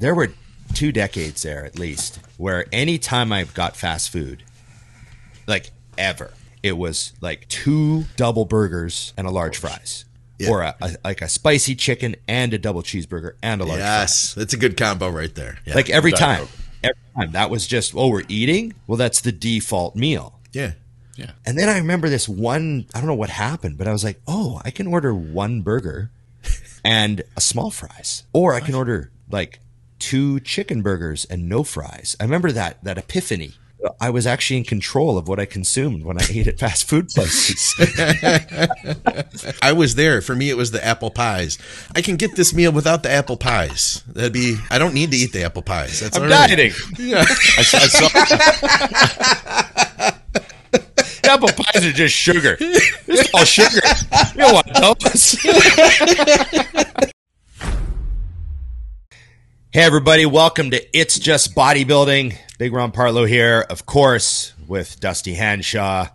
there were two decades there at least where anytime I got fast food, like ever, it was like two double burgers and a large fries. Yeah. Or a, a like a spicy chicken and a double cheeseburger and a large fries. Yes, that's a good combo right there. Yeah. Like every Diet time. Coke. Every time. That was just, oh, we're eating? Well, that's the default meal. yeah. Yeah. And then I remember this one, I don't know what happened, but I was like, oh, I can order one burger and a small fries. Or I can order like two chicken burgers and no fries. I remember that that epiphany. I was actually in control of what I consumed when I ate at fast food places. I was there. For me, it was the apple pies. I can get this meal without the apple pies. That'd be. I don't need to eat the apple pies. That's I'm all right. dieting. Yeah. I, I Apple pies are just sugar. It's all sugar. You don't want those. Hey, everybody. Welcome to It's Just Bodybuilding. Big Ron Partlow here, of course, with Dusty Hanshaw.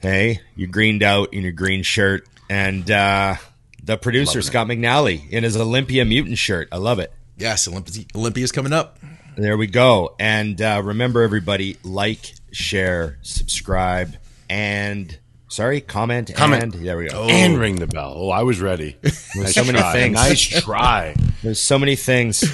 Hey, you greened out in your green shirt. And uh, the producer, Scott McNally, in his Olympia Mutant shirt. I love it. Yes, Olympi- Olympia's coming up. There we go. And uh, remember, everybody, like, share, subscribe, and sorry, comment, Comment. and there we go. and ring the bell. Oh, I was ready. So many try. things. Nice try. There's so many things.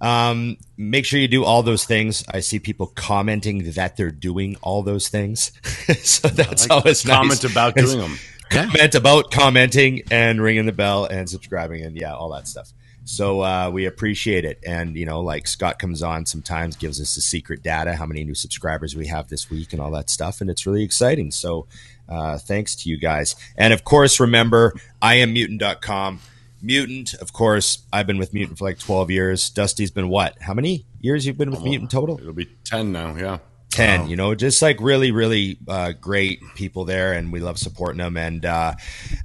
Um, make sure you do all those things. I see people commenting that they're doing all those things, so that's always nice. Comment about doing them. comment about commenting and ringing the bell and subscribing and yeah, all that stuff. So uh, we appreciate it. And you know, like Scott comes on sometimes, gives us the secret data, how many new subscribers we have this week, and all that stuff, and it's really exciting. So uh, thanks to you guys. And of course, remember, I am mutant.com. Mutant, of course, I've been with Mutant for like 12 years. Dusty's been what? How many years you've been with Mutant total? It'll be 10 now. Yeah. 10 you know just like really really uh, great people there and we love supporting them and uh,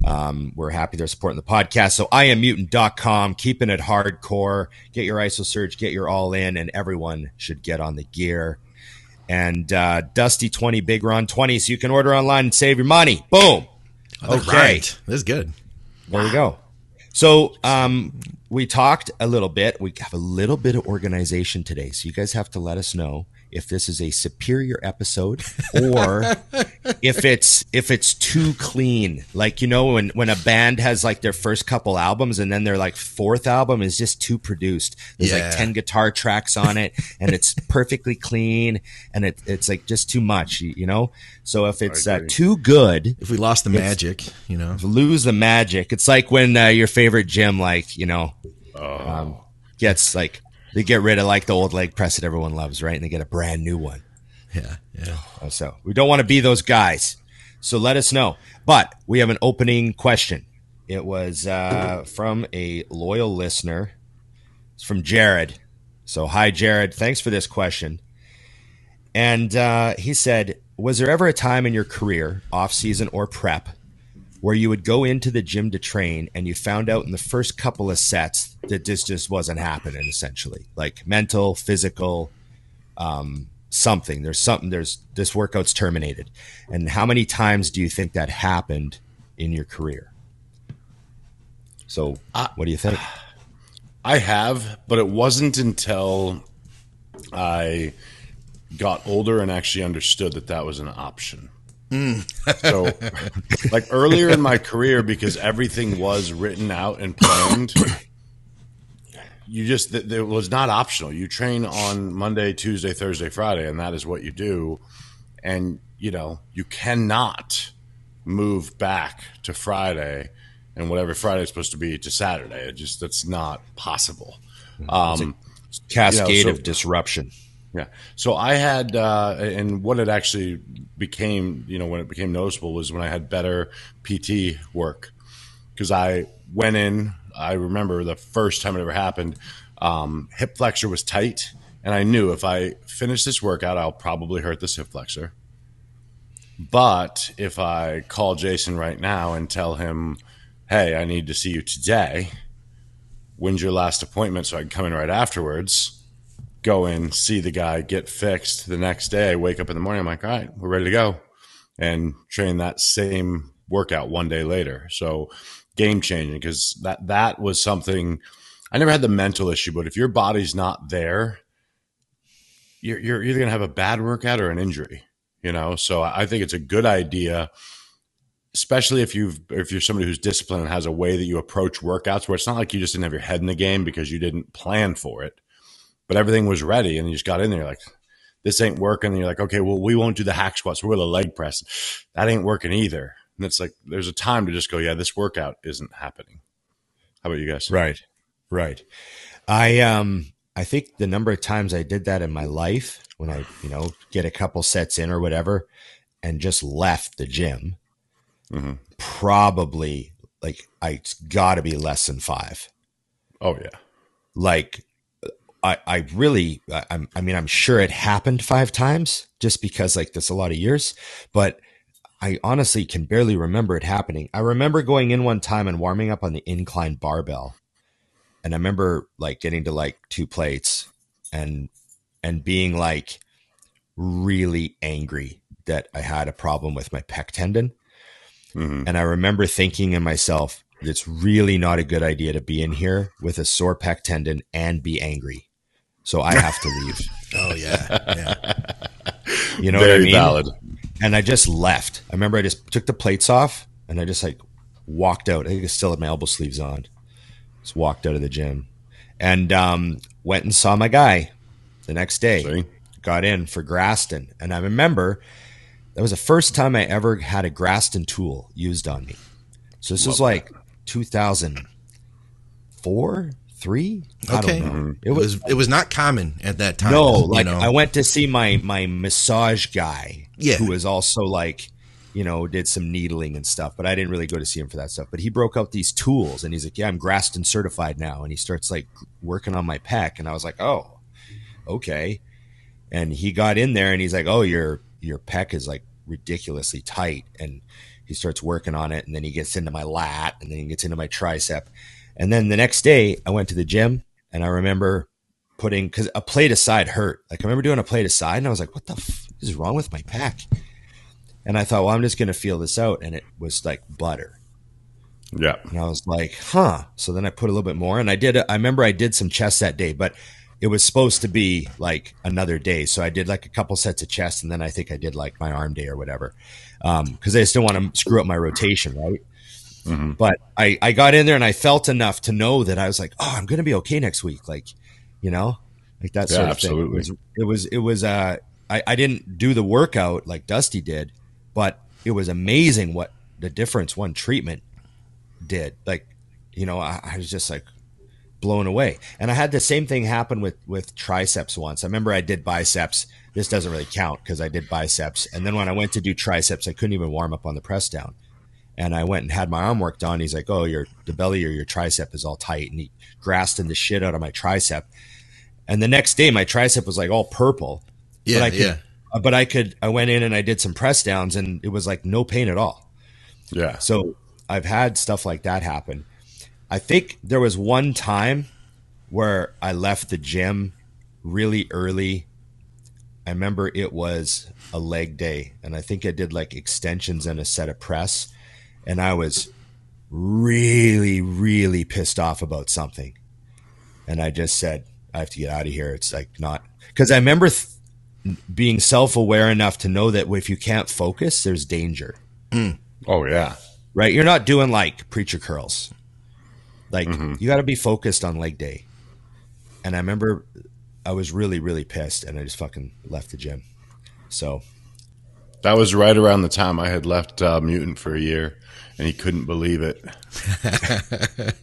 um, we're happy they're supporting the podcast so i am mutant.com keeping it hardcore get your iso surge get your all in and everyone should get on the gear and uh, dusty 20 big ron 20 so you can order online and save your money boom That's okay right. That's good. there we go. So um, we talked a little bit. We have a little bit of organization today, so you guys have to let us know if this is a superior episode or if it's if it's too clean. Like you know, when when a band has like their first couple albums and then their like fourth album is just too produced. There's Yeah. like ten guitar tracks on it, and it's perfectly clean, and it, it's like just too much. You, you know. So if it's uh, too good, If we lost the magic, you know. lose the magic. It's like when uh, your favorite gym, like you know, Oh. um, gets like they get rid of like the old leg press that everyone loves, right? And they get a brand new one. Yeah, yeah. Uh, So we don't want to be those guys. So let us know. But we have an opening question. It was uh, from a loyal listener. It's from Jared. So hi, Jared. Thanks for this question. And uh, he said, "Was there ever a time in your career, off season or prep, where you would go into the gym to train and you found out in the first couple of sets that this just wasn't happening? Essentially, like mental, physical, um, something. There's something. There's this workout's terminated. And how many times do you think that happened in your career? So, what do you think? I have, but it wasn't until I got older and actually understood that that was an option. so, like earlier in my career, because everything was written out and planned, you just it was not optional. You train on Monday, Tuesday, Thursday, Friday, and that is what you do. And you know you cannot move back to Friday and whatever Friday is supposed to be to Saturday. It just that's not possible. Um, Cascade so- of disruption. Yeah. So I had, uh, and what it actually became, you know, when it became noticeable was when I had better PT work. Because I went in, I remember the first time it ever happened, um, hip flexor was tight. And I knew if I finish this workout, I'll probably hurt this hip flexor. But if I call Jason right now and tell him, hey, I need to see you today, when's your last appointment so I can come in right afterwards? Go in, see the guy, get fixed. The next day, wake up in the morning. I'm like, all right, we're ready to go, and train that same workout one day later. So game changing because that that was something I never had the mental issue, but if your body's not there, you're, you're either going to have a bad workout or an injury, you know? So I think it's a good idea, especially if you've, if you're somebody who's disciplined and has a way that you approach workouts where it's not like you just didn't have your head in the game because you didn't plan for it, but everything was ready and you just got in there like, this ain't working. And you're like, okay, well, we won't do the hack squats. We're the leg press. That ain't working either. And it's like, there's a time to just go, yeah, this workout isn't happening. How about you guys? Right. Right. I um I think the number of times I did that in my life when I, you know, get a couple sets in or whatever and just left the gym, Mhm. probably like I got to be less than 5. Oh, yeah. Like I I really I, I'm mean I'm sure it happened 5 times just because like that's a lot of years, but I honestly can barely remember it happening. I remember going in one time and warming up on the incline barbell. And I remember like getting to like two plates and and being like really angry that I had a problem with my pec tendon. Mhm. And I remember thinking in myself, it's really not a good idea to be in here with a sore pec tendon and be angry. So I have to leave. Oh yeah, yeah. You know Very what I mean? valid. and I just left. I remember I just took the plates off and I just like walked out. I think I still had my elbow sleeves on. Just walked out of the gym and um, went and saw my guy the next day. See? Got in for Graston, and I remember that was the first time I ever had a Graston tool used on me. So this was like 2004, three. I Okay, don't know. Mm-hmm. it was it was not common at that time. No, you like know? I went to see my my massage guy, Yeah. who was also like, you know, did some needling and stuff, but I didn't really go to see him for that stuff. But he broke out these tools, and he's like, "Yeah, I'm Graston certified now," and he starts like working on my pec, and I was like, "Oh, okay." And he got in there, and he's like, "Oh, your your pec is like ridiculously tight," and he starts working on it, and then he gets into my lat, and then he gets into my tricep, and then the next day I went to the gym, and I remember putting because a plate aside hurt. Like I remember doing a plate aside, and I was like, "What the f- is wrong with my pec?" And I thought, "Well, I'm just going to feel this out," and it was like butter. Yeah. And I was like, "Huh." So then I put a little bit more, and I did. I remember I did some chest that day, but it was supposed to be like another day. So I did like a couple sets of chest, and then I think I did like my arm day or whatever, um, because I just didn't want to screw up my rotation, right? But I, I got in there and I felt enough to know that I was like, oh, I'm going to be okay next week. Like, you know, like that Yeah, sort of absolutely. thing. It was, it was, it was, uh, I, I didn't do the workout like Dusty did, but it was amazing what the difference one treatment did. Like, you know, I, I was just like blown away. And I had the same thing happen with, with triceps once. I remember I did biceps. This doesn't really count because I did biceps. And then when I went to do triceps, I couldn't even warm up on the press down and I went and had my arm worked on. He's like, "Oh, your the belly or your tricep is all tight," and he Grastoned the shit out of my tricep. And the next day, my tricep was like all purple. yeah, but I could, yeah. uh, But I could. I went in and I did some press downs, and it was like no pain at all. Yeah. So I've had stuff like that happen. I think there was one time where I left the gym really early. I remember it was a leg day, and I think I did like extensions and a set of press, and I was really, really pissed off about something. And I just said, I have to get out of here. It's like not because I remember th- being self aware enough to know that if you can't focus, there's danger hmm. Oh, yeah. right? You're not doing like preacher curls. Like mm-hmm. you got to be focused on leg day. And I remember I was really, really pissed, and I just fucking left the gym. So That was right around the time I had left uh, Mutant for a year, and he couldn't believe it.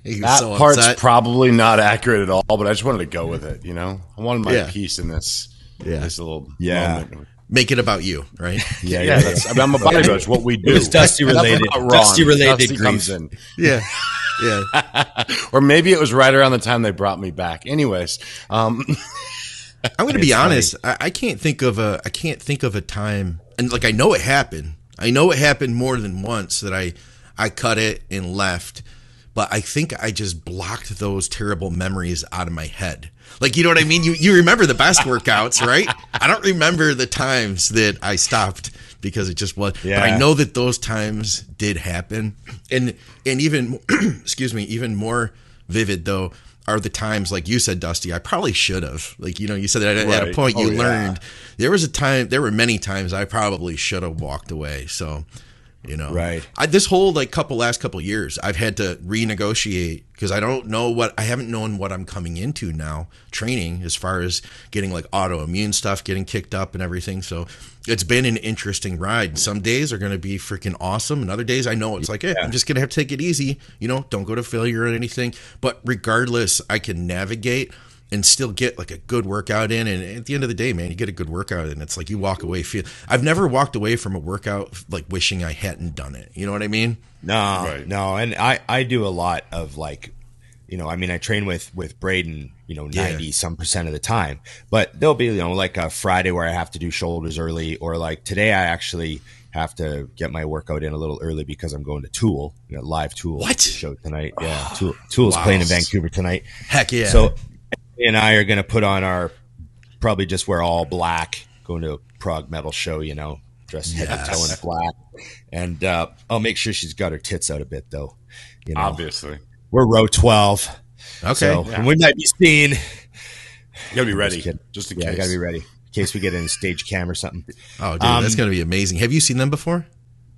That so part's upset. probably not accurate at all, but I just wanted to go with it. You know, I wanted my Yeah. piece in this. Yeah. this little Yeah. moment. Make it about you, right? yeah, Yeah, that's, I mean, I'm a bodybuilder. It's what we do. It was Dusty related. Dusty related Dusty comes in. yeah, yeah. Or maybe it was right around the time they brought me back. Anyways, um, I'm going to be honest. I, I can't think of a. I can't think of a time, and like I know it happened. I know it happened more than once that I, I cut it and left, but I think I just blocked those terrible memories out of my head. Like you know what I mean? You you remember the best workouts, right? I don't remember the times that I stopped because it just was. But I know that those times did happen, and and even excuse me, even more vivid though are the times, like you said, Dusty. I probably should have. Like you know, you said that at, at a Right. point you Oh, yeah. learned. There was a time. There were many times I probably should have walked away. So, you know, Right. I, this whole like couple last couple years, I've had to renegotiate because I don't know what I haven't known what I'm coming into now training as far as getting like autoimmune stuff getting kicked up and everything. So it's been an interesting ride. Some days are going to be freaking awesome, and other days I know it's like, hey, I'm just going to have to take it easy. You know, don't go to failure or anything. But regardless, I can navigate and still get like a good workout in. And at the end of the day, man, you get a good workout and it's like you walk away feel. I've never walked away from a workout like wishing I hadn't done it. You know what I mean? No, Right. no, and I I do a lot of like, you know, I mean, I train with with Braden, you know, Yeah. ninety some percent of the time, but there'll be you know like a Friday where I have to do shoulders early, or like today I actually have to get my workout in a little early because I'm going to Tool, you know, live Tool What? show tonight. Yeah, Tool Tool's Wow. playing in Vancouver tonight. Heck yeah. So, Andy and I are going to put on our probably just wear all black, going to a prog metal show, you know, dressed head to toe in black. And uh, I'll make sure she's got her tits out a bit, though. You know, Obviously, we're row 12. okay. So, and we might be seen. you gotta be ready, kidding. just in Yeah, I case. got to be ready in case we get in a stage cam or something. oh, dude, Um, that's gonna be amazing. Have you seen them before?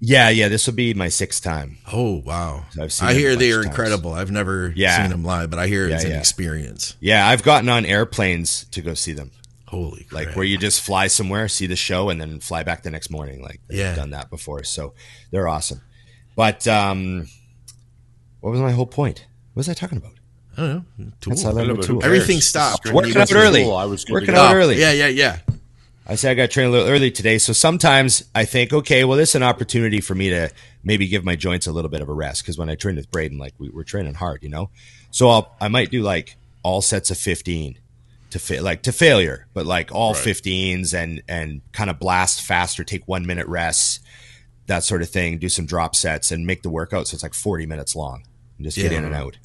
Yeah, yeah, this will be my sixth time. Oh wow! I've seen I hear they are times. incredible. I've never Yeah. seen them live, but I hear it's Yeah, an yeah. experience. Yeah, I've gotten on airplanes to go see them. Holy crap! like where you just fly somewhere, see the show, and then fly back the next morning. Like they've Yeah. done that before, so they're awesome. But um, what was my whole point? What was I talking about? I don't know. Tool. That's how I I learned Tool. Everything stopped. Just Working you out early. I was Working go. out early. Yeah, yeah, yeah. I say I got trained a little early today, so sometimes I think, okay, well, this is an opportunity for me to maybe give my joints a little bit of a rest because when I train with Braden, like we, we're training hard, you know. So I'll I might do like all sets of fifteen to fa- like to failure, but like all Right. 15s and and kind of blast faster, take one minute rests, that sort of thing. Do some drop sets and make the workout so it's like forty minutes long and just get Yeah. in and out,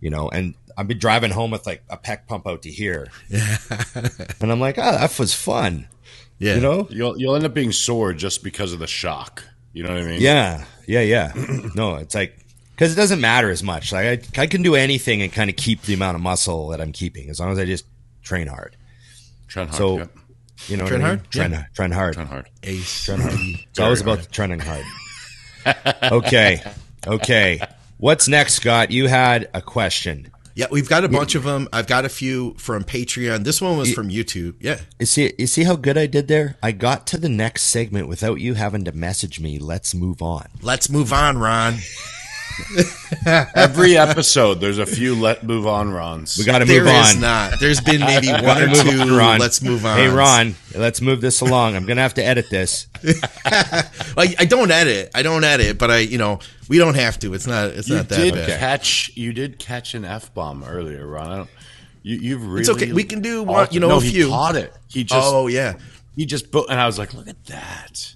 you know. And I've been driving home with like a pec pump out to here, Yeah. and I'm like, oh, that was fun, Yeah. you know. You'll you'll end up being sore just because of the shock. You know what I mean? Yeah, yeah, yeah. no, it's like because it doesn't matter as much. Like I, I can do anything and kind of keep the amount of muscle that I'm keeping as long as I just train hard. Trent hard. So- yep. You know, Train what I mean? hard? Train, Yeah. train hard. Trent hard. Ace. It's always about the training hard. okay, okay. What's next, Scott? You had a question. Yeah, we've got a bunch of them. I've got a few from Patreon. This one was from YouTube. Yeah. You see, you see how good I did there? I got to the next segment without you having to message me. Let's move on. Let's move on, Ron. Every episode, there's a few let move on Rons. We got to move is on. not. There's been maybe one or two. on, Ron. Let's move on. Hey, Ron, let's move this along. I'm gonna have to edit this. I, I don't edit. I don't edit, but I, you know, we don't have to. It's not. It's you not that did bad. catch you did catch an f bomb earlier, Ron. I don't, you you've really It's okay. We can do one- you know, no, a he caught it. He just oh yeah. he just and I was like, look at that.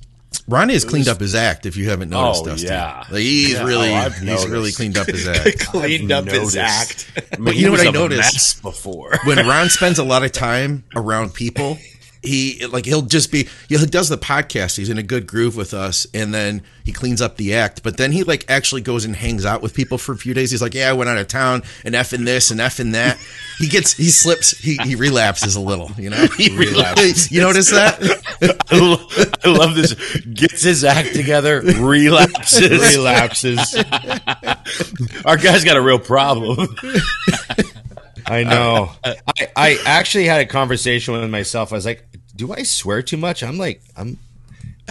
Ron has cleaned up his act. If you haven't oh, noticed, Oh, Dusty. yeah. Like, he's Yeah, really, oh, he's noticed. really cleaned up his act. Cleaned I've up his act. I mean, But you know what I noticed? before. when Ron spends a lot of time around people, he like he'll just be he does the podcast. He's in a good groove with us, and then he cleans up the act. But then he like actually goes and hangs out with people for a few days. He's like, "Yeah, I went out of town and effing this and effing that." He gets he slips he he relapses a little. You know, he relapses. You notice that? I lo- I love this. Gets his act together, relapses. Relapses. Our guy's got a real problem. I know. Uh, uh, I, I actually had a conversation with myself. I was like, "Do I swear too much?" I'm like, "I'm,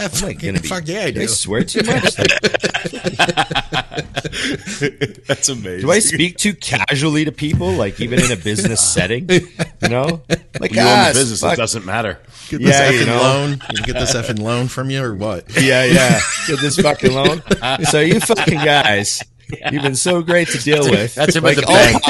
I'm like gonna be." Fuck yeah, I do I swear too much? Like, That's amazing. do I speak too casually to people? Like even in a business setting, you know? Like You own ah, the business. fuck. It doesn't matter. Get this Yeah, you effing know. loan. You get this effing loan from you or what? Yeah, yeah. Get this fucking loan. So you fucking guys, you've been so great to deal with. That's about Like, the all- bank.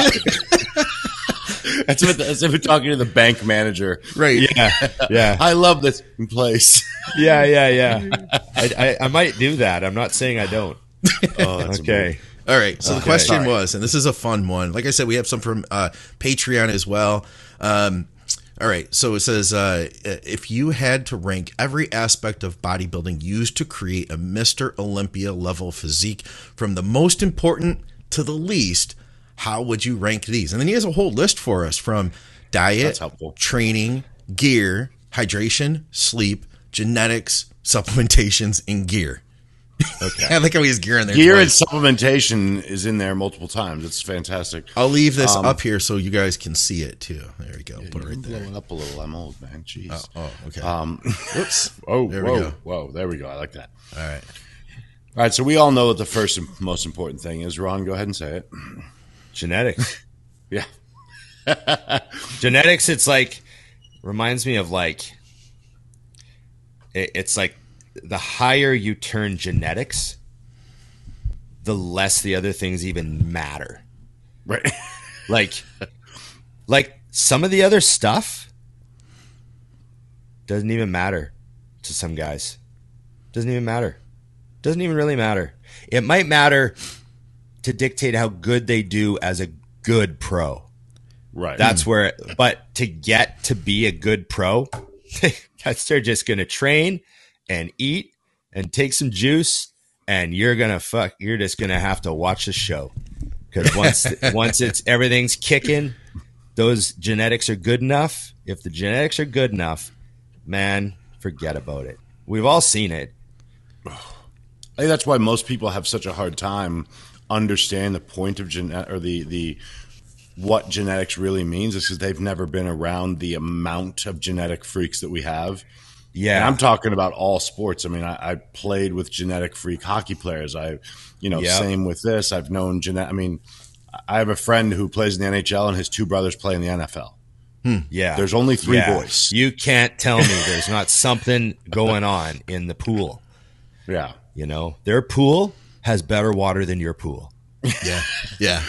That's what that's what talking to the bank manager. Right. Yeah, yeah. I love this place. Yeah, yeah, yeah. I, I, I might do that. I'm not saying I don't. Oh, that's Okay. All right. So the question Sorry. was, and this is a fun one. Like I said, we have some from uh, Patreon as well. Um, all right. So it says, uh, if you had to rank every aspect of bodybuilding used to create a Mr. Olympia level physique from the most important to the least, how would you rank these? And then he has a whole list for us from diet, training, gear, hydration, sleep, genetics, supplementations, and gear. Okay. I like how he has gear in there. Gear and supplementation is in there multiple times. It's fantastic. I'll leave this Um, up here so you guys can see it too. There we go. Put it right there. Up a little. I'm old, man. Jeez. Oh, okay. Um, Whoops. oh, There we go. whoa. There we go. I like that. All right. All right. So we all know what the first and most important thing is. Ron, go ahead and say it. Genetics. Yeah. Genetics. It's like reminds me of like it, it's like the higher you turn genetics, the less the other things even matter. Right. Like, like some of the other stuff doesn't even matter to some guys. Doesn't even matter. Doesn't even really matter. It might matter to dictate how good they do as a good pro. Right. That's mm. where, but to get to be a good pro, that's they're just going to train and eat and take some juice, and you're gonna fuck. You're just gonna have to watch the show because once once it's everything's kicking, those genetics are good enough. If the genetics are good enough, man, forget about it. We've all seen it. I think that's why most people have such a hard time understanding the point of genet or the the what genetics really means is because they've never been around the amount of genetic freaks that we have. Yeah, And I'm talking about all sports. I mean, I, I played with genetic freak hockey players. I, you know, Yep. same with this. I've known genetic. I mean, I have a friend who plays in the NHL, and his two brothers play in the NFL. Hmm. yeah. There's only three Yeah. boys. You can't tell me there's not something going on in the pool. Yeah, You know, their pool has better water than your pool. Yeah. Yeah.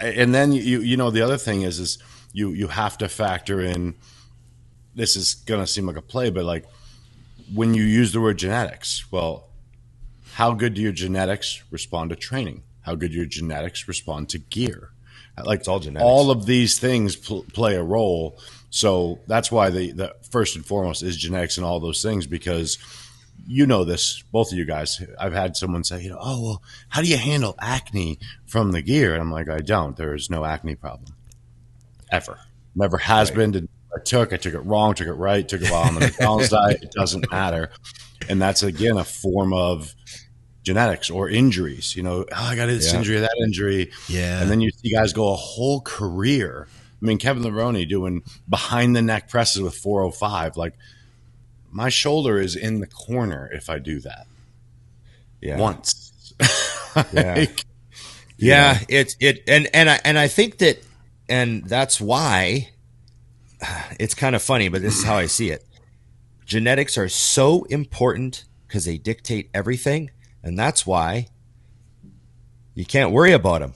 and then you you know the other thing is is you you have to factor in. This is gonna seem like a play, but like when you use the word genetics, well, how good do your genetics respond to training? How good do your genetics respond to gear? Like It's all genetics. all of these things pl- play a role. So that's why the, the first and foremost is genetics and all those things because you know this, both of you guys. I've had someone say, you know, oh well, how do you handle acne from the gear? And I'm like, I don't. There is no acne problem ever. Never has been. Did- I took. I took it wrong. Took it right. Took it while on the McDonald's diet. It doesn't matter. And that's again a form of genetics or injuries. You know, oh, I got this Yeah. injury, that injury. Yeah. And then you see guys go a whole career. I mean, Kevin Levrone doing behind the neck presses with 405. Like, my shoulder is in the corner if I do that Yeah. once. Yeah. Like, Yeah, it's it and and I and I think that and that's why it's kind of funny, but this is how I see it. Genetics are so important because they dictate everything, and that's why you can't worry about them.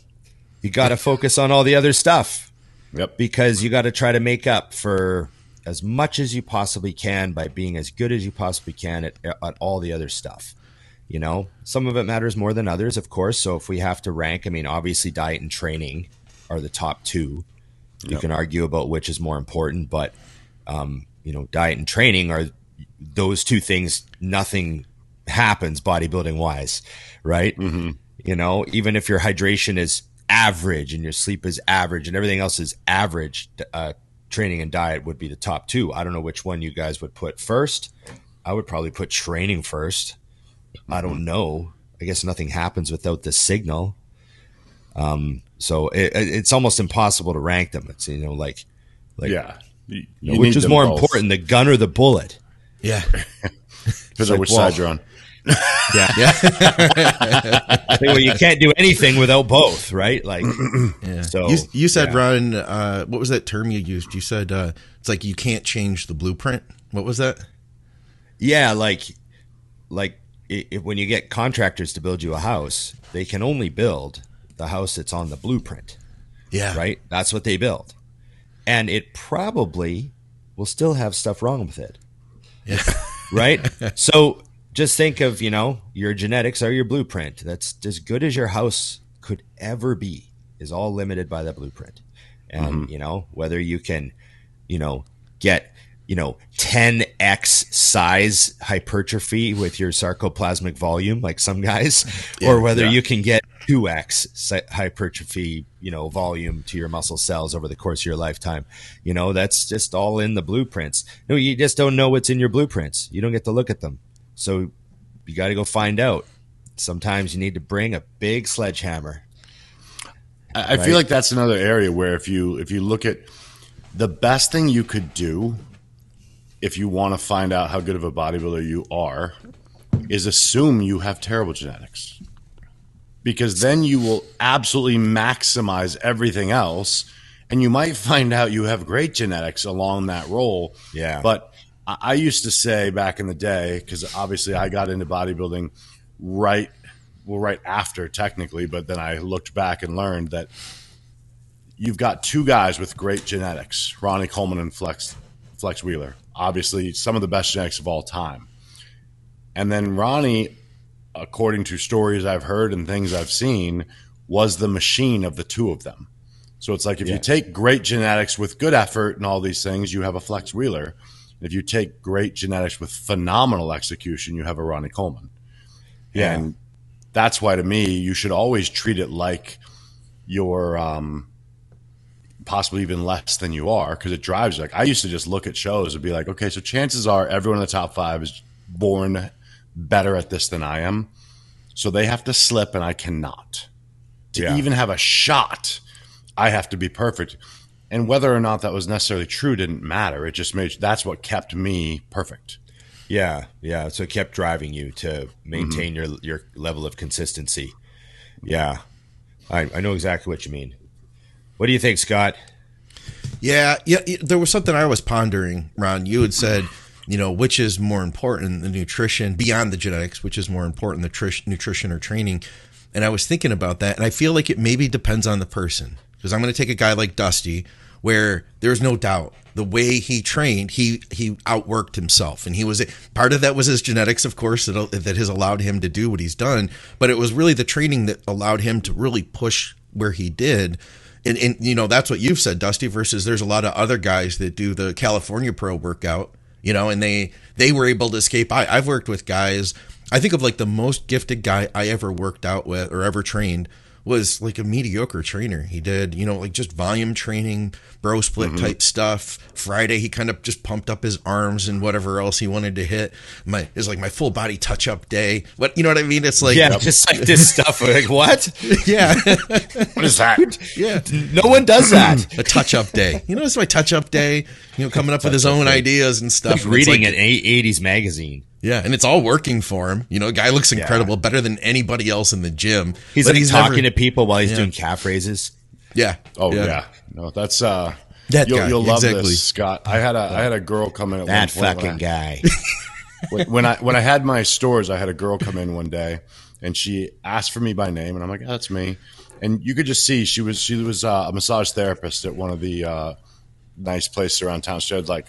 You got to focus on all the other stuff Yep. because you got to try to make up for as much as you possibly can by being as good as you possibly can at, at all the other stuff. You know, some of it matters more than others, of course. So if we have to rank, I mean, obviously diet and training are the top two. You can argue about which is more important, but um, you know, diet and training are those two things. Nothing happens bodybuilding wise, right? You know, even if your hydration is average and your sleep is average and everything else is average, uh, training and diet would be the top two. I don't know which one you guys would put first. I would probably put training first. I don't know. I guess nothing happens without the signal. Um, so it, it- it's almost impossible to rank them. It's you know like like yeah. You, you know, you which is more both. important, the gun or the bullet? Yeah. Depends on like, which well- side you're on. Yeah, yeah. well, you can't do anything without both, right? Like, Yeah. So, you, you said, yeah. Ron, uh, what was that term you used? You said uh, it's like you can't change the blueprint. What was that? yeah, like, like i i when you get contractors to build you a house, they can only build the house that's on the blueprint. Yeah. right? That's what they build. And it probably will still have stuff wrong with it. Yeah. Right? so just think of, you know, your genetics are your blueprint. That's as good as your house could ever be, is all limited by that blueprint. And, mm-hmm. you know, whether you can, you know, get, you know, 10x size hypertrophy with your sarcoplasmic volume, like some guys, or whether yeah. you can get two x hypertrophy, you know, volume to your muscle cells over the course of your lifetime. You know, that's just all in the blueprints. No, you just don't know what's in your blueprints. You don't get to look at them, so you got to go find out. Sometimes you need to bring a big sledgehammer. I, I right? feel like that's another area where if you if you look at the best thing you could do if you want to find out how good of a bodybuilder you are is assume you have terrible genetics because then you will absolutely maximize everything else and you might find out you have great genetics along that role yeah but i used to say back in the day because obviously i got into bodybuilding right well right after technically but then i looked back and learned that you've got two guys with great genetics ronnie coleman and flex flex wheeler obviously some of the best genetics of all time and then Ronnie, according to stories I've heard and things I've seen, was the machine of the two of them. So it's like if yeah. you take great genetics with good effort and all these things, you have a Flex Wheeler. If you take great genetics with phenomenal execution, you have a Ronnie Coleman. Yeah. And that's why to me, you should always treat it like you're um, possibly even less than you are because it drives you. Like I used to just look at shows and be like, okay, so chances are everyone in the top five is born better at this than I am. So they have to slip and I cannot. To yeah. even have a shot, I have to be perfect. And whether or not that was necessarily true didn't matter. It just made that's what kept me perfect. Yeah, yeah. So it kept driving you to maintain mm-hmm. your your level of consistency. Yeah, I, I know exactly what you mean. What do you think, Scott? Yeah, yeah. There was something I was pondering, Ron. You had said you know, which is more important, the nutrition beyond the genetics, which is more important, the tr- nutrition or training. And I was thinking about that, and I feel like it maybe depends on the person. Because I'm going to take a guy like Dusty, where there's no doubt the way he trained, he he outworked himself, and he was part of that was his genetics, of course, that that has allowed him to do what he's done. But it was really the training that allowed him to really push where he did. And, and you know that's what you've said, Dusty. Versus there's a lot of other guys that do the California Pro workout you know, and they they were able to escape. I, I've worked with guys. I think of like the most gifted guy I ever worked out with or ever trained was like a mediocre trainer. He did, you know, like just volume training, bro split mm-hmm. type stuff. Friday he kind of just pumped up his arms and whatever else he wanted to hit. My is like my full body touch up day. What you know what I mean? It's like yeah, just like this stuff. Like what? yeah. what is that? Yeah. No one does that. a touch up day. You know, it's my touch up day. You know, coming up with his own ideas and stuff. He's reading like, an '80s magazine. Yeah, and it's all working for him. You know, guy looks incredible, yeah. better than anybody else in the gym. He's like he's talking never, to people while he's yeah. doing calf raises. Yeah. Oh yeah. yeah. No, that's uh that you'll, guy. you'll love exactly. this, Scott. I had a I had a girl come in at that fucking I, guy. when I when I had my stores, I had a girl come in one day, and she asked for me by name, and I'm like, oh, "That's me." And you could just see she was she was uh, a massage therapist at one of the uh, nice places around town. She had like,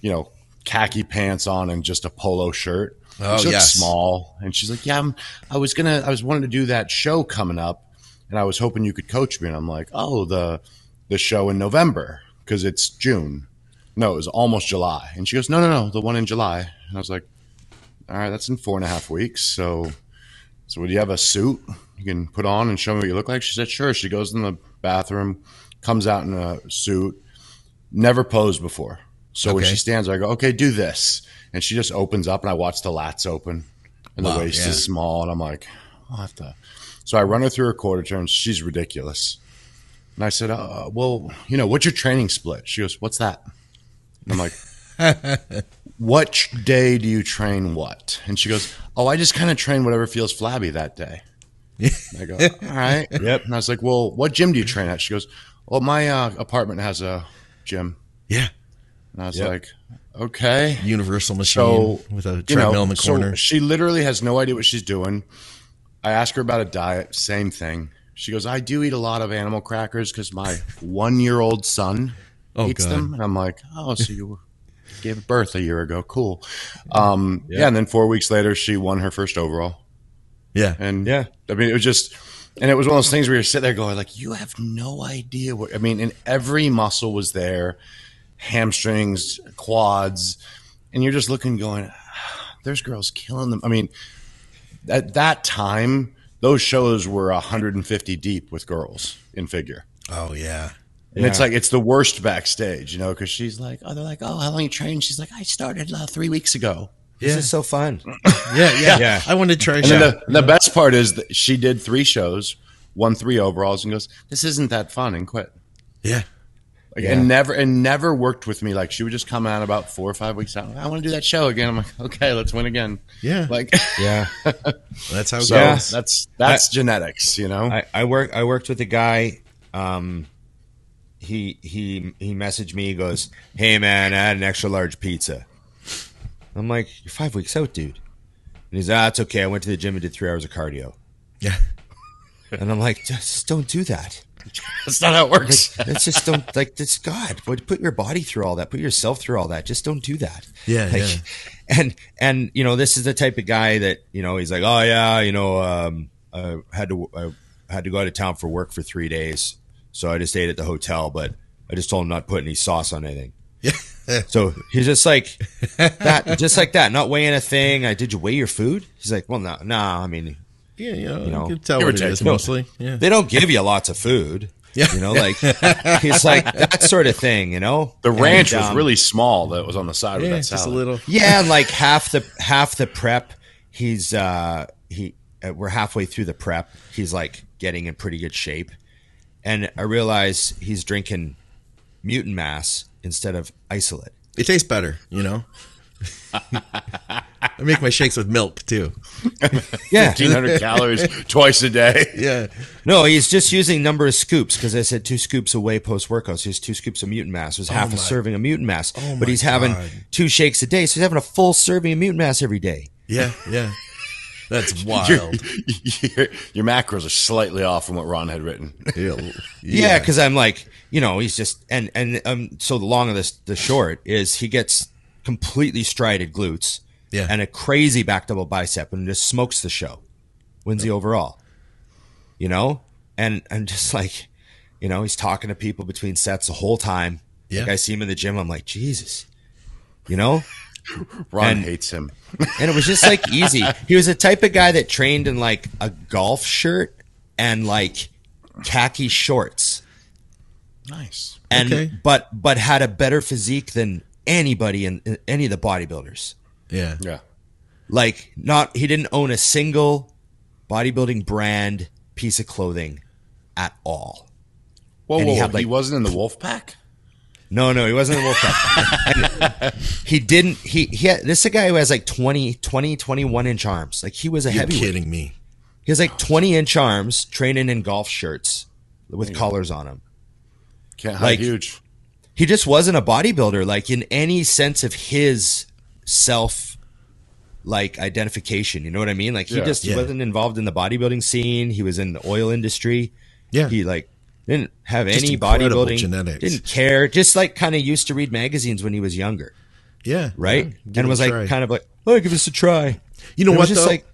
you know, khaki pants on and just a polo shirt. Oh, she yes. small. And she's like, yeah, I'm, I was gonna, I was wanting to do that show coming up, and I was hoping you could coach me. And I'm like, oh, the the show in November because it's June. No, it was almost July. And she goes, no, no, no, the one in July. And I was like, all right, that's in four and a half weeks. So, so would you have a suit you can put on and show me what you look like? She said, sure. She goes in the bathroom, comes out in a suit, never posed before. So okay. when she stands there, I go, okay, do this. And she just opens up and I watch the lats open and wow, the waist yeah. is small. And I'm like, I'll have to. So I run her through her quarter turns. She's ridiculous. And I said, uh, well, you know, what's your training split? She goes, what's that? And I'm like, what day do you train what? And she goes, oh, I just kind of train whatever feels flabby that day. I go, all right. Yep. And I was like, well, what gym do you train at? She goes, well, my uh, apartment has a gym. Yeah. And I was yep. like, okay. Universal machine so, with a treadmill you know, in the corner. So she literally has no idea what she's doing. I ask her about a diet, same thing. She goes, I do eat a lot of animal crackers because my one year old son oh, eats God. them. And I'm like, oh, so you gave birth a year ago. Cool. Um, yeah. yeah. And then four weeks later, she won her first overall. Yeah. And yeah, I mean, it was just, and it was one of those things where you sit there going, like, you have no idea what, I mean, and every muscle was there hamstrings, quads, and you're just looking, going, there's girls killing them. I mean, at that time, those shows were 150 deep with girls in figure. Oh yeah. And it's like it's the worst backstage, you know, because she's like, oh, they're like, oh, how long you trained? She's like, I started uh, three weeks ago. This is so fun. Yeah, yeah. Yeah. I wanted to try And the, and the best part is that she did three shows, won three overalls, and goes, "This isn't that fun," and quit. yeah. Like, Yeah. And never and never worked with me. Like she would just come out about four or five weeks out. I want to do that show again. I'm like, okay, let's win again. Yeah. Like Yeah. That's how it so Yeah. goes. that's that's genetics, you know. I, I work I worked with a guy. Um, he he he messaged me. He goes, "Hey man, I had an extra large pizza." I'm like, "You're five weeks out, dude." And he's, "Ah, it's okay. I went to the gym and did three hours of cardio." Yeah. And I'm like, "Just don't do that. that's not how it works. It's just don't like this. God, but put your body through all that. Put yourself through all that. Just don't do that." Yeah, Like, yeah. and and you know this is the type of guy that you know he's like oh yeah you know um I had to I had to go out of town for work for three days so I just stayed at the hotel but I just told him not to put any sauce on anything Yeah. so he's just like that just like that not weighing a thing I did you weigh your food he's like well no no I mean Yeah, you know, You you, can tell what it take. is No. mostly. Yeah. they don't give you lots of food Yeah. you know like it's like that sort of thing you know The ranch And, was um, really small that was on the side Yeah, of that just a little. Yeah, and like half the half the prep, he's uh he uh, we're halfway through the prep. He's like getting in pretty good shape, and I realize he's drinking mutant mass instead of isolate. It tastes better, you know. I make my shakes with milk too. Yeah, 1500 calories twice a day. Yeah. no, he's just using number of scoops because I said two scoops away post workout. So he's two scoops of mutant mass. It was half my- a serving of mutant mass, Oh but my he's having God. two shakes a day. So he's having a full serving of mutant mass every day. Yeah. Yeah. That's wild. your, your macros are slightly off from what Ron had written. yeah. Yeah, because I'm like, you know, he's just and and um. So the long of this, the short is he gets completely striated glutes, Yeah. and a crazy back double bicep, and just smokes the show, wins the overall. You know, and I'm just like, you know, he's talking to people between sets the whole time. Yeah. Like I see him in the gym, I'm like, Jesus, you know. Ron And- hates him. And it was just like easy. He was the type of guy that trained in like a golf shirt and like khaki shorts. Nice. and Okay. but but had a better physique than anybody in, in any of the bodybuilders. Yeah. Yeah. Like not he didn't own a single bodybuilding brand piece of clothing at all. Whoa, And whoa, he he, had, like- wasn't in the wolf pack? No, no, he wasn't in the World Cup. he didn't he he had, this is a guy who has like 20 20 21 inch arms. Like he was a You're heavyweight. kidding me. He has like 20 inch arms training in golf shirts with collars on them. Can't hide Like- huge. he just wasn't a bodybuilder like in any sense of his self like identification you know what i mean like he Yeah. just he Yeah. wasn't involved in the bodybuilding scene he was in the oil industry Yeah. he like didn't have Just any bodybuilding genetics. didn't care just like kind of used to read magazines when he was younger yeah. right Yeah. And was like try. kind of like oh give this a try You know And what just though? like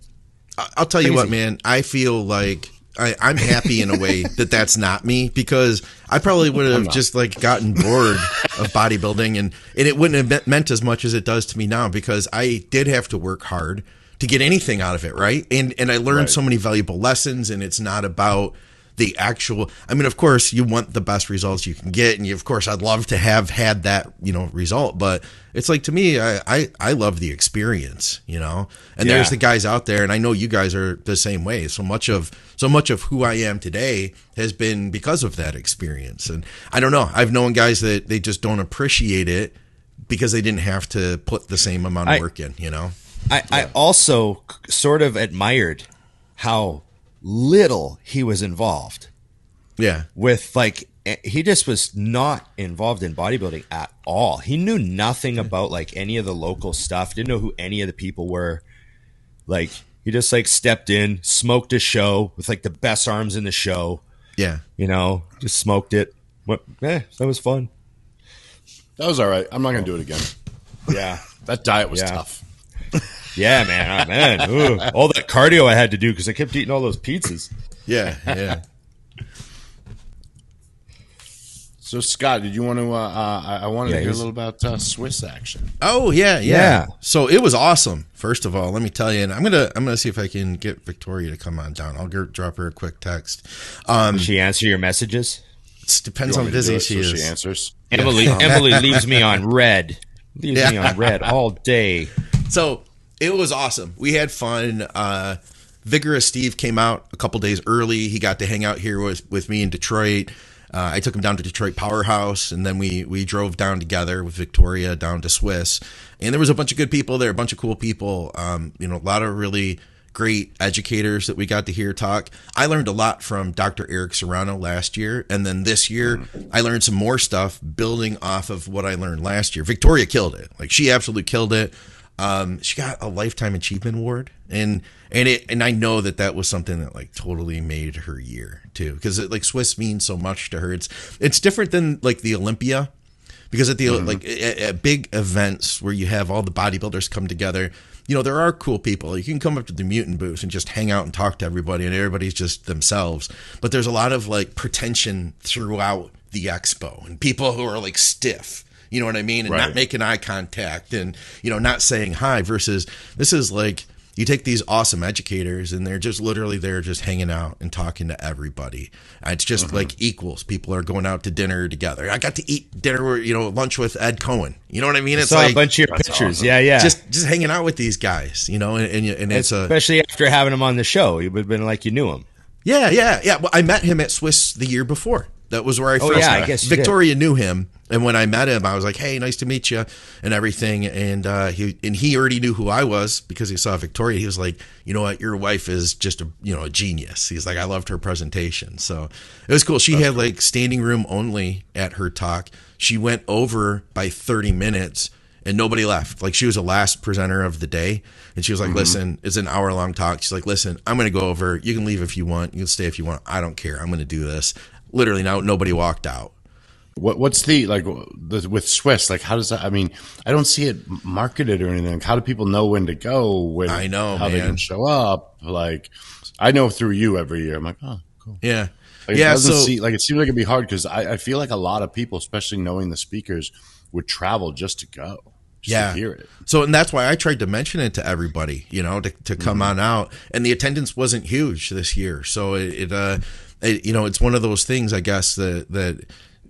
I'll tell you what, man. I feel like I, I'm happy in a way that that's not me because I probably would have just like gotten bored of bodybuilding and, and it wouldn't have meant- meant as much as it does to me now because I did have to work hard to get anything out of it, right? And and I learned Right. so many valuable lessons and it's not about the actual I mean of course you want the best results you can get and you, of course I'd love to have had that, you know, result, but it's like to me I I, I love the experience, you know. And there's the guys out there and I know you guys are the same way. So much of so much of who I am today has been because of that experience. And I don't know, I've known guys that they just don't appreciate it because they didn't have to put the same amount of I- work in, you know. I, I also sort of admired how little he was involved Yeah. with like eh, he just was not involved in bodybuilding at all. He knew nothing about like any of the local stuff. Didn't know who any of the people were. Like he just like stepped in, smoked a show with like the best arms in the show. Yeah. You know, just smoked it. What? Eh, that was fun. That was all right. I'm not going to do it again. Yeah, That diet was Yeah. tough. yeah, man, oh, man. Ooh, all that cardio I had to do because I kept eating all those pizzas. Yeah. Yeah. So Scott, did you want to? Uh, uh, I I wanted Yeah, to hear a little about uh, SWIS action. Oh yeah, yeah, Yeah. So it was awesome. First of all, let me tell you, and I'm gonna I'm gonna see if I can get Victoria to come on down. I'll g- drop her a quick text. Um, Did she answer your messages? it depends on how want me to do busy she so is. She answers. Emily Emily leaves me on read. Leaves me on read all day. So it was awesome. We had fun. Uh, Vigorous Steve came out a couple days early. He got to hang out here with, with me in Detroit. Uh, I took him down to Detroit Powerhouse, and then we we drove down together with Victoria down to SWIS. And there was a bunch of good people there, a bunch of cool people. Um, you know, a lot of really great educators that we got to hear talk. I learned a lot from Dr. Eric Serrano last year, and then this year I learned some more stuff building off of what I learned last year. Victoria killed it; like she absolutely killed it. Um, she got a lifetime achievement award, and and it and I know that that was something that like totally made her year too, because like SWIS means so much to her. It's it's different than like the Olympia because at the like at, at big events where you have all the bodybuilders come together you know there are cool people. You can come up to the mutant booth and just hang out and talk to everybody and everybody's just themselves. But there's a lot of like pretension throughout the expo and people who are like stiff you know what i mean? And not making eye contact and you know not saying hi versus this is like you take these awesome educators and they're just literally there just hanging out and talking to everybody. Uh, it's just Mm-hmm. like equals. People are going out to dinner together. I got to eat dinner you know lunch with ed Coan. You know what i mean? It's Saw like a bunch of your pictures. Yeah, yeah. just just hanging out with these guys you know and and, and it's a especially after having him on the show, you would have been like you knew him. yeah yeah yeah. Well i met him at SWIS the year before. That was where i Oh, first yeah, I met guess you did. victoria knew him and when i met him i was like hey nice to meet you and everything and uh he and he already knew who i was because he saw victoria he was like you know what your wife is just a you know a genius he's like i loved her presentation so it was cool she had like standing room only at her talk she went over by 30 minutes and nobody left. Like she was the last presenter of the day, and she was like, "Listen, it's an hour long talk." She's like, "Listen, I'm going to go over. You can leave if you want. You can stay if you want. I don't care. I'm going to do this." Literally, now nobody walked out. What what's the like the, with SWIS? Like, how does that? I mean, I don't see it marketed or anything. How do people know when to go? When I know, how they can show up. Like, I know through you every year. I'm like, oh, cool. Yeah, Like, yeah. It So see, like it seems like it'd be hard because I, I feel like a lot of people, especially knowing the speakers, would travel just to go, just Yeah. to hear it. So, and that's why I tried to mention it to everybody, you know, to, to come on out. And the attendance wasn't huge this year. So it, it uh, it, you know, it's one of those things, I guess, that, that,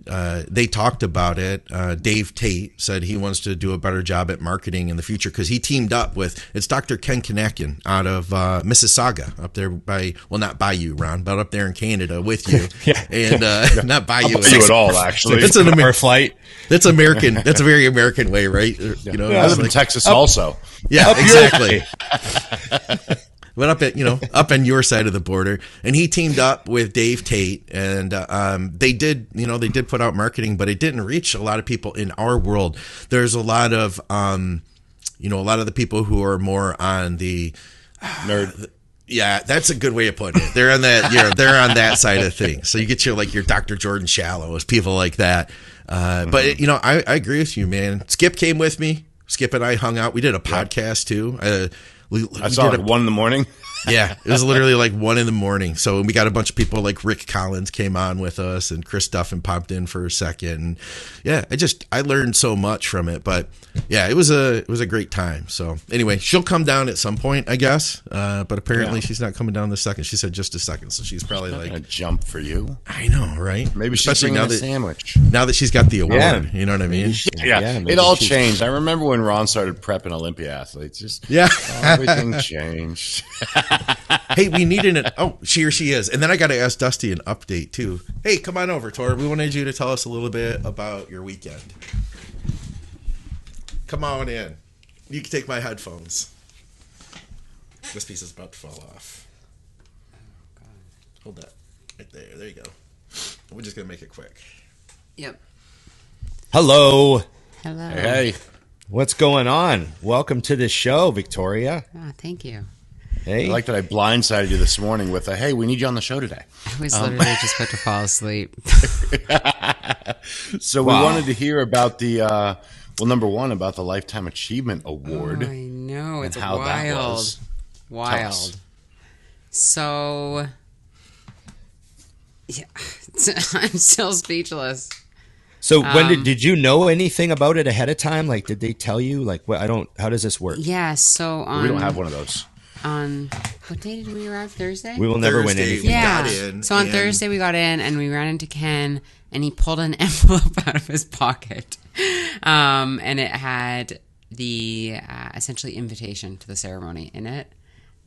uh, they talked about it. Uh, Dave Tate said he wants to do a better job at marketing in the future because he teamed up with it's Dr. Ken Kinakin out of uh, Mississauga up there by well not by you Ron but up there in Canada with you Yeah. and uh, not by you you at all, actually. It's an Our Amer- flight. that's American that's a very American way right you know I it's live in like- Texas also. yeah, Up exactly. Went up at you know up on your side of the border, and he teamed up with Dave Tate, and uh, um, they did you know they did put out marketing, but it didn't reach a lot of people in our world. There's a lot of um, you know a lot of the people who are more on the Nerd. yeah, that's a good way of putting it. They're on that, you know, they're on that side of things. So you get your like your Dr. Jordan Shallows, people like that. Uh, But you know, I, I agree with you, man. Skip came with me. Skip and I hung out. We did a podcast too. Uh, we, I we saw did like a- one in the morning. Yeah, it was literally like one in the morning. So we got a bunch of people like Rick Collins came on with us, and Chris Duffin popped in for a second. And yeah, I just I learned so much from it. But yeah, it was a it was a great time. So anyway, she'll come down at some point, I guess. Uh, but apparently Yeah. she's not coming down this second. She said just a second, so she's probably A like, jump for you. I know, right? Maybe she's especially bringing now a that sandwich. now that she's got the award. Yeah. You know what I mean? Yeah, maybe it all she's- changed. I remember when Ron started prepping Olympia athletes. Just Yeah. everything changed. hey, we needed an oh, she or she is. And then I got to ask Dusty an update too. Hey, come on over, Tor. We wanted you to tell us a little bit about your weekend. Come on in. You can take my headphones. This piece is about to fall off. Hold that right there. There you go. We're just gonna make it quick. Yep. Hello. Hello. Hey, What's going on? Welcome to the show, Victoria. Oh, thank you. Hey. I like that I blindsided you this morning with a "Hey, we need you on the show today." I was literally just about to fall asleep. So Wow. we wanted to hear about the uh, well, number one about the Lifetime Achievement Award. Oh, I know it's and how that wild, was. us. wild. So, yeah, I'm still speechless. So when Um, did did you know anything about it ahead of time? Like, did they tell you? Like, what? I don't. How does this work? Yeah. So on We don't have one of those. On what day did we arrive? Thursday. We will never win Thursday, anything. yeah. got in, so on and- Thursday we got in and we ran into Ken and he pulled an envelope out of his pocket, um, and it had the uh, essentially invitation to the ceremony in it.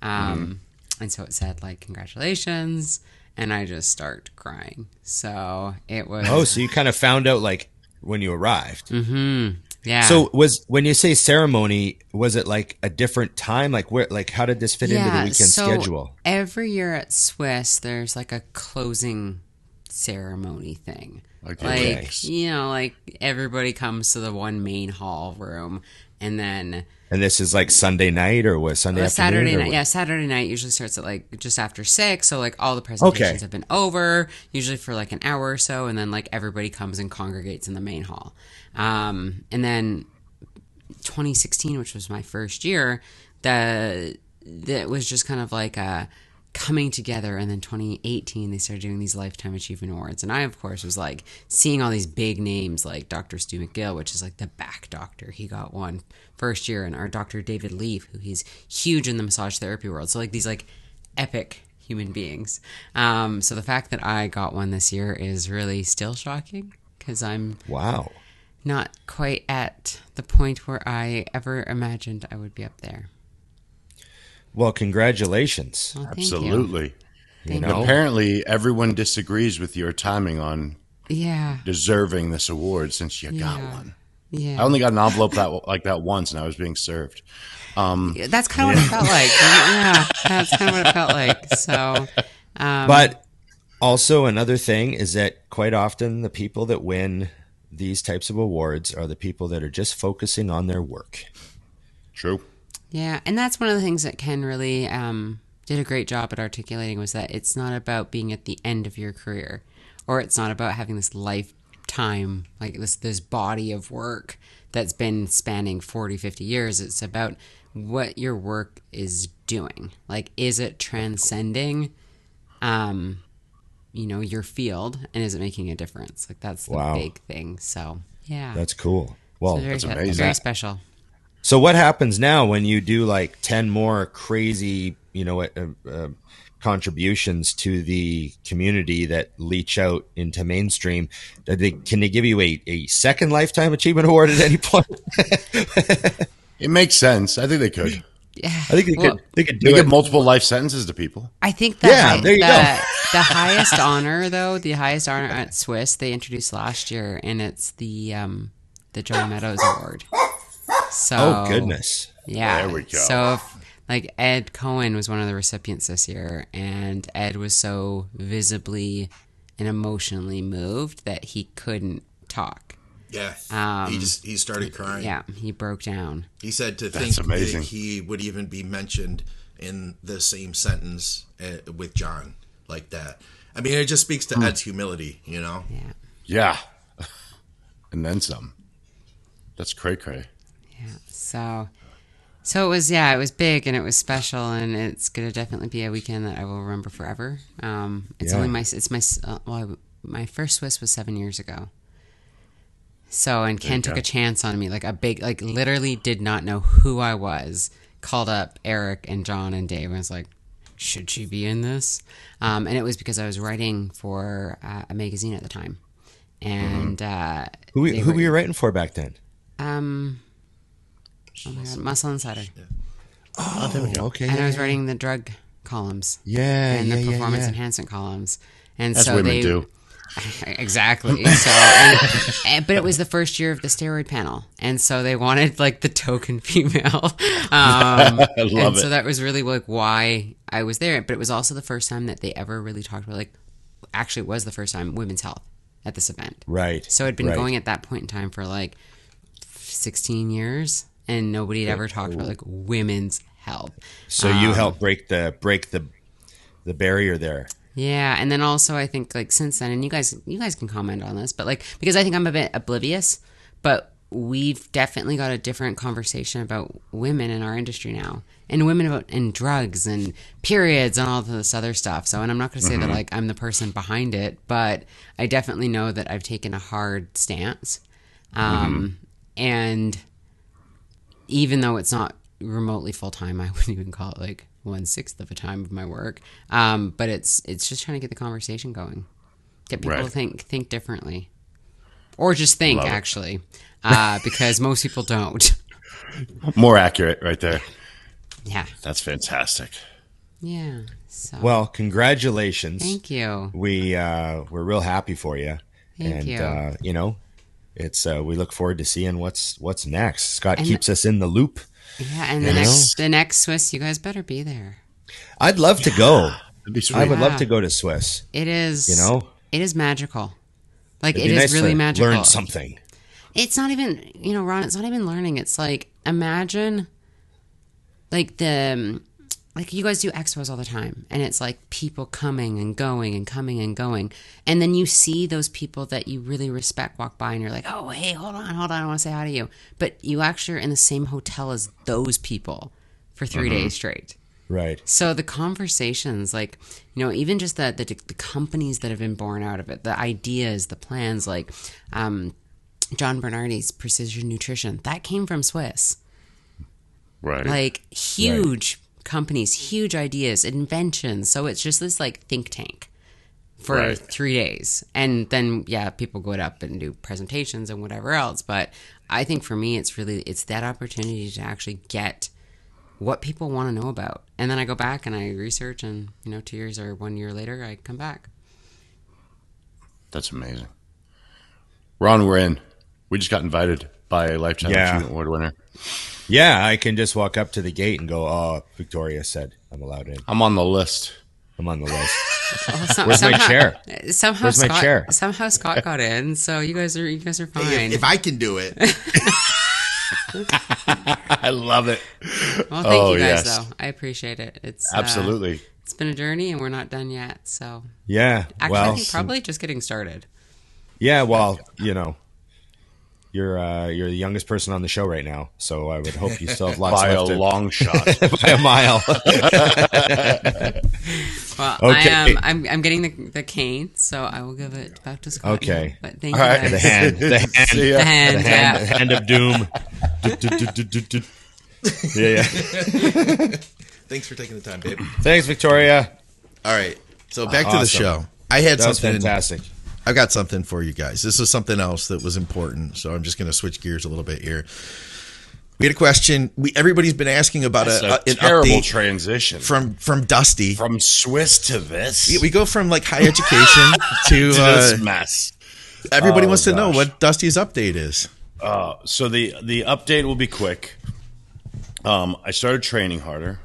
Um, And so it said like congratulations, and I just start crying. So it was Oh, so you kind of found out like when you arrived. Mm. Yeah. So was when you say ceremony, was it like a different time? Like where? Like how did this fit into the weekend so schedule? Every year at SWIS, there's like a closing ceremony thing. Like Like, the you know, like everybody comes to the one main hall room, and then And this is like Sunday night or was Sunday. Saturday night. what? Yeah, Saturday night usually starts at like just after six. So like all the presentations Okay. have been over, usually for like an hour or so, and then like everybody comes and congregates in the main hall. Um, and then 2016, which was my first year, the that was just kind of like a coming together. And then 2018, they started doing these lifetime achievement awards, and I of course was like seeing all these big names like Dr. Stu McGill, which is like the back doctor. He got one first year, and our Dr. David Leaf, who he's huge in the massage therapy world. So like these like epic human beings. Um, so the fact that I got one this year is really still shocking because I'm Wow. not quite at the point where I ever imagined I would be up there. Well, congratulations. Well, thank you. Absolutely. Thank know? Apparently, everyone disagrees with your timing on Yeah. deserving this award since you got one. Yeah. I only got an envelope that like that once, and I was being served. Um, yeah, that's kind of what it felt like. Yeah. That's kind of what it felt like. So, um, But also another thing is that quite often the people that win these types of awards are the people that are just focusing on their work. True. Yeah, and that's one of the things that Ken really um, did a great job at articulating was that it's not about being at the end of your career, or it's not about having this lifetime, like this this body of work that's been spanning 40, 50 years. It's about what your work is doing. Like, is it transcending, um, you know, your field, and is it making a difference? Like, that's the Wow. big thing. So, yeah, That's cool. Well, So that's amazing. very special. So what happens now when you do like 10 more crazy, you know, uh, uh, contributions to the community that leach out into mainstream? Do they, can they give you a, a second lifetime achievement award at any point? It makes sense. I think they could. Yeah, I think they Well, could, they could do They give multiple life sentences to people. I think the, Yeah, there you the, go. the highest honor though, the highest honor at SWIS they introduced last year, and it's the um, the John Meadows Award. So Oh, goodness. yeah. There we go. So if, like Ed Coan was one of the recipients this year, and Ed was so visibly and emotionally moved that he couldn't talk. Yeah, Um, he just he started crying. Yeah, he broke down. He said to That's think amazing. that he would even be mentioned in the same sentence uh, with John like that. I mean, it just speaks to Ed's humility, you know. Yeah. Yeah. and then some. That's cray cray. So, so it was yeah, it was big and it was special, and it's gonna definitely be a weekend that I will remember forever. Um, it's Yeah. only my it's my uh, well, I- my first SWIS was seven years ago. So and Ken took go. a chance on me, like a big, like literally did not know who I was. Called up Eric and John and Dave and was like, "Should she be in this?" Um, and it was because I was writing for uh, a magazine at the time, and uh, Who, who were- were you writing for back then? um, oh my god, Muscle Insider. Oh, there we go. Okay. and yeah, I was yeah. writing the drug columns Yeah, and yeah, the performance yeah. enhancement columns. And As so women they do. exactly. So, and, and- but it was the first year of the steroid panel, and so they wanted like the token female. Um, I love and it. so that was really like why I was there. But it was also the first time that they ever really talked about like, actually, it was the first time women's health at this event. Right. So it'd been right. going at that point in time for like 16 years, and nobody had ever talked about like women's health. So you um, helped break the break the the barrier there. Yeah, and then also I think like since then, and you guys, you guys can comment on this, but like because I think I'm a bit oblivious, but we've definitely got a different conversation about women in our industry now and women about and drugs and periods and all this other stuff. So and i'm not going to say that mm-hmm. like i'm the person behind it but i definitely know that i've taken a hard stance. Mm-hmm. Um, and even though it's not remotely full-time i wouldn't even call it like one sixth of a time of my work um, but it's it's just trying to get the conversation going get people Right. to think think differently or just think Love actually uh, because most people don't More accurate, right there. yeah That's fantastic. yeah so Well, congratulations. thank you We uh, we're real happy for you, Thank and you. Uh, you know, it's uh, we look forward to seeing what's what's next. Scott And- keeps us in the loop. yeah and the know? next the next SWIS you guys better be there I'd love to go. Be sweet. I would Yeah. love to go to SWIS. it is You know, it is magical like It'd be is nice really to magical Learn something. it's not even you know ron it's not even learning it's like imagine like the like you guys do expos all the time and it's like people coming and going and coming and going and then you see those people that you really respect walk by and you're like oh hey hold on hold on i want to say hi to you but you actually are in the same hotel as those people for 3 days straight Right. so the conversations, like you know, even just the, the the companies that have been born out of it, the ideas, the plans, like um, John Berardi's Precision Nutrition, that came from SWIS. Right. Like huge companies, huge ideas, inventions. So it's just this like think tank for Right. three days, and then yeah, people go up and do presentations and whatever else. But I think for me, it's really it's that opportunity to actually get what people want to know about. And then I go back and I research, and you know, two years or one year later, I come back. That's amazing. Ron, we're in. We just got invited by a Lifetime Yeah. Achievement Award winner. Yeah, I can just walk up to the gate and go, "Oh, Victoria said I'm allowed in. I'm on the list. I'm on the list." Well, some- Where's my somehow- chair? Somehow Where's my Scott, chair? Somehow Scott got in, so you guys are you guys are fine. If, if I can do it, I love it. well, thank Oh, you guys, yes. though. I appreciate it. It's uh, Absolutely. it's been a journey, and we're not done yet. So Yeah. actually, well, I think probably just getting started. yeah. Well, you know, you're uh, you're the youngest person on the show right now, so I would hope you still have lots By a to- long shot. by a mile. Well, Okay. I am. I'm, I'm getting the, the cane, so I will give it back to Scott. Okay. now. But thank All you right. guys. the hand, the hand, The hand, the hand, yeah. the hand of doom. Yeah, yeah. thanks for taking the time, babe. Thanks, Victoria. All right, so back to the show. I had That something. fantastic. I've got something for you guys. This is something else that was important, so I'm just going to switch gears a little bit here. We had a question. We everybody's been asking about It's a, a terrible update transition. from from Dusty. From SWIS to this. we go from like high education to to uh, this mess. everybody Oh, wants to know what Dusty's update is. Uh, so the the update will be quick. Um, I started training harder,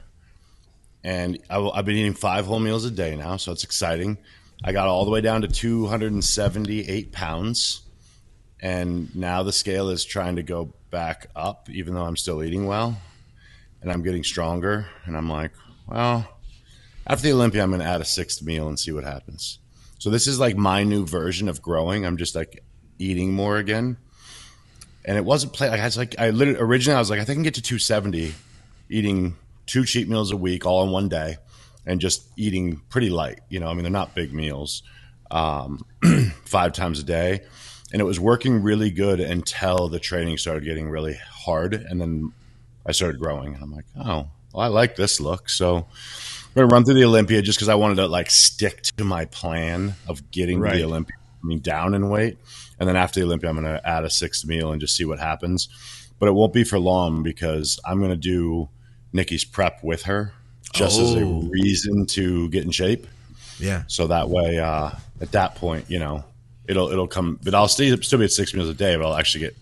and I, I've been eating five whole meals a day now, so it's exciting. I got all the way down to 278 pounds, and now the scale is trying to go back up, even though I'm still eating well, and I'm getting stronger. And I'm like, well, after the Olympia, I'm going to add a sixth meal and see what happens. So this is like my new version of growing. I'm just like eating more again and it wasn't. Like I was like, I literally originally I was like, I think I can get to 270, eating two cheat meals a week, all in one day, and just eating pretty light. You know, I mean, they're not big meals, um, five times a day, and it was working really good until the training started getting really hard, and then I started growing, and I'm like, oh, well, I like this look, so. I'm gonna run through the Olympia just because I wanted to like stick to my plan of getting Right. the Olympia, I mean, down in weight. And then after the Olympia, I'm going to add a sixth meal and just see what happens. But it won't be for long because I'm going to do Nikki's prep with her just as a Oh. reason to get in shape. Yeah. So that way, uh, at that point, you know, it'll it'll come. But I'll still still be at six meals a day, but I'll actually get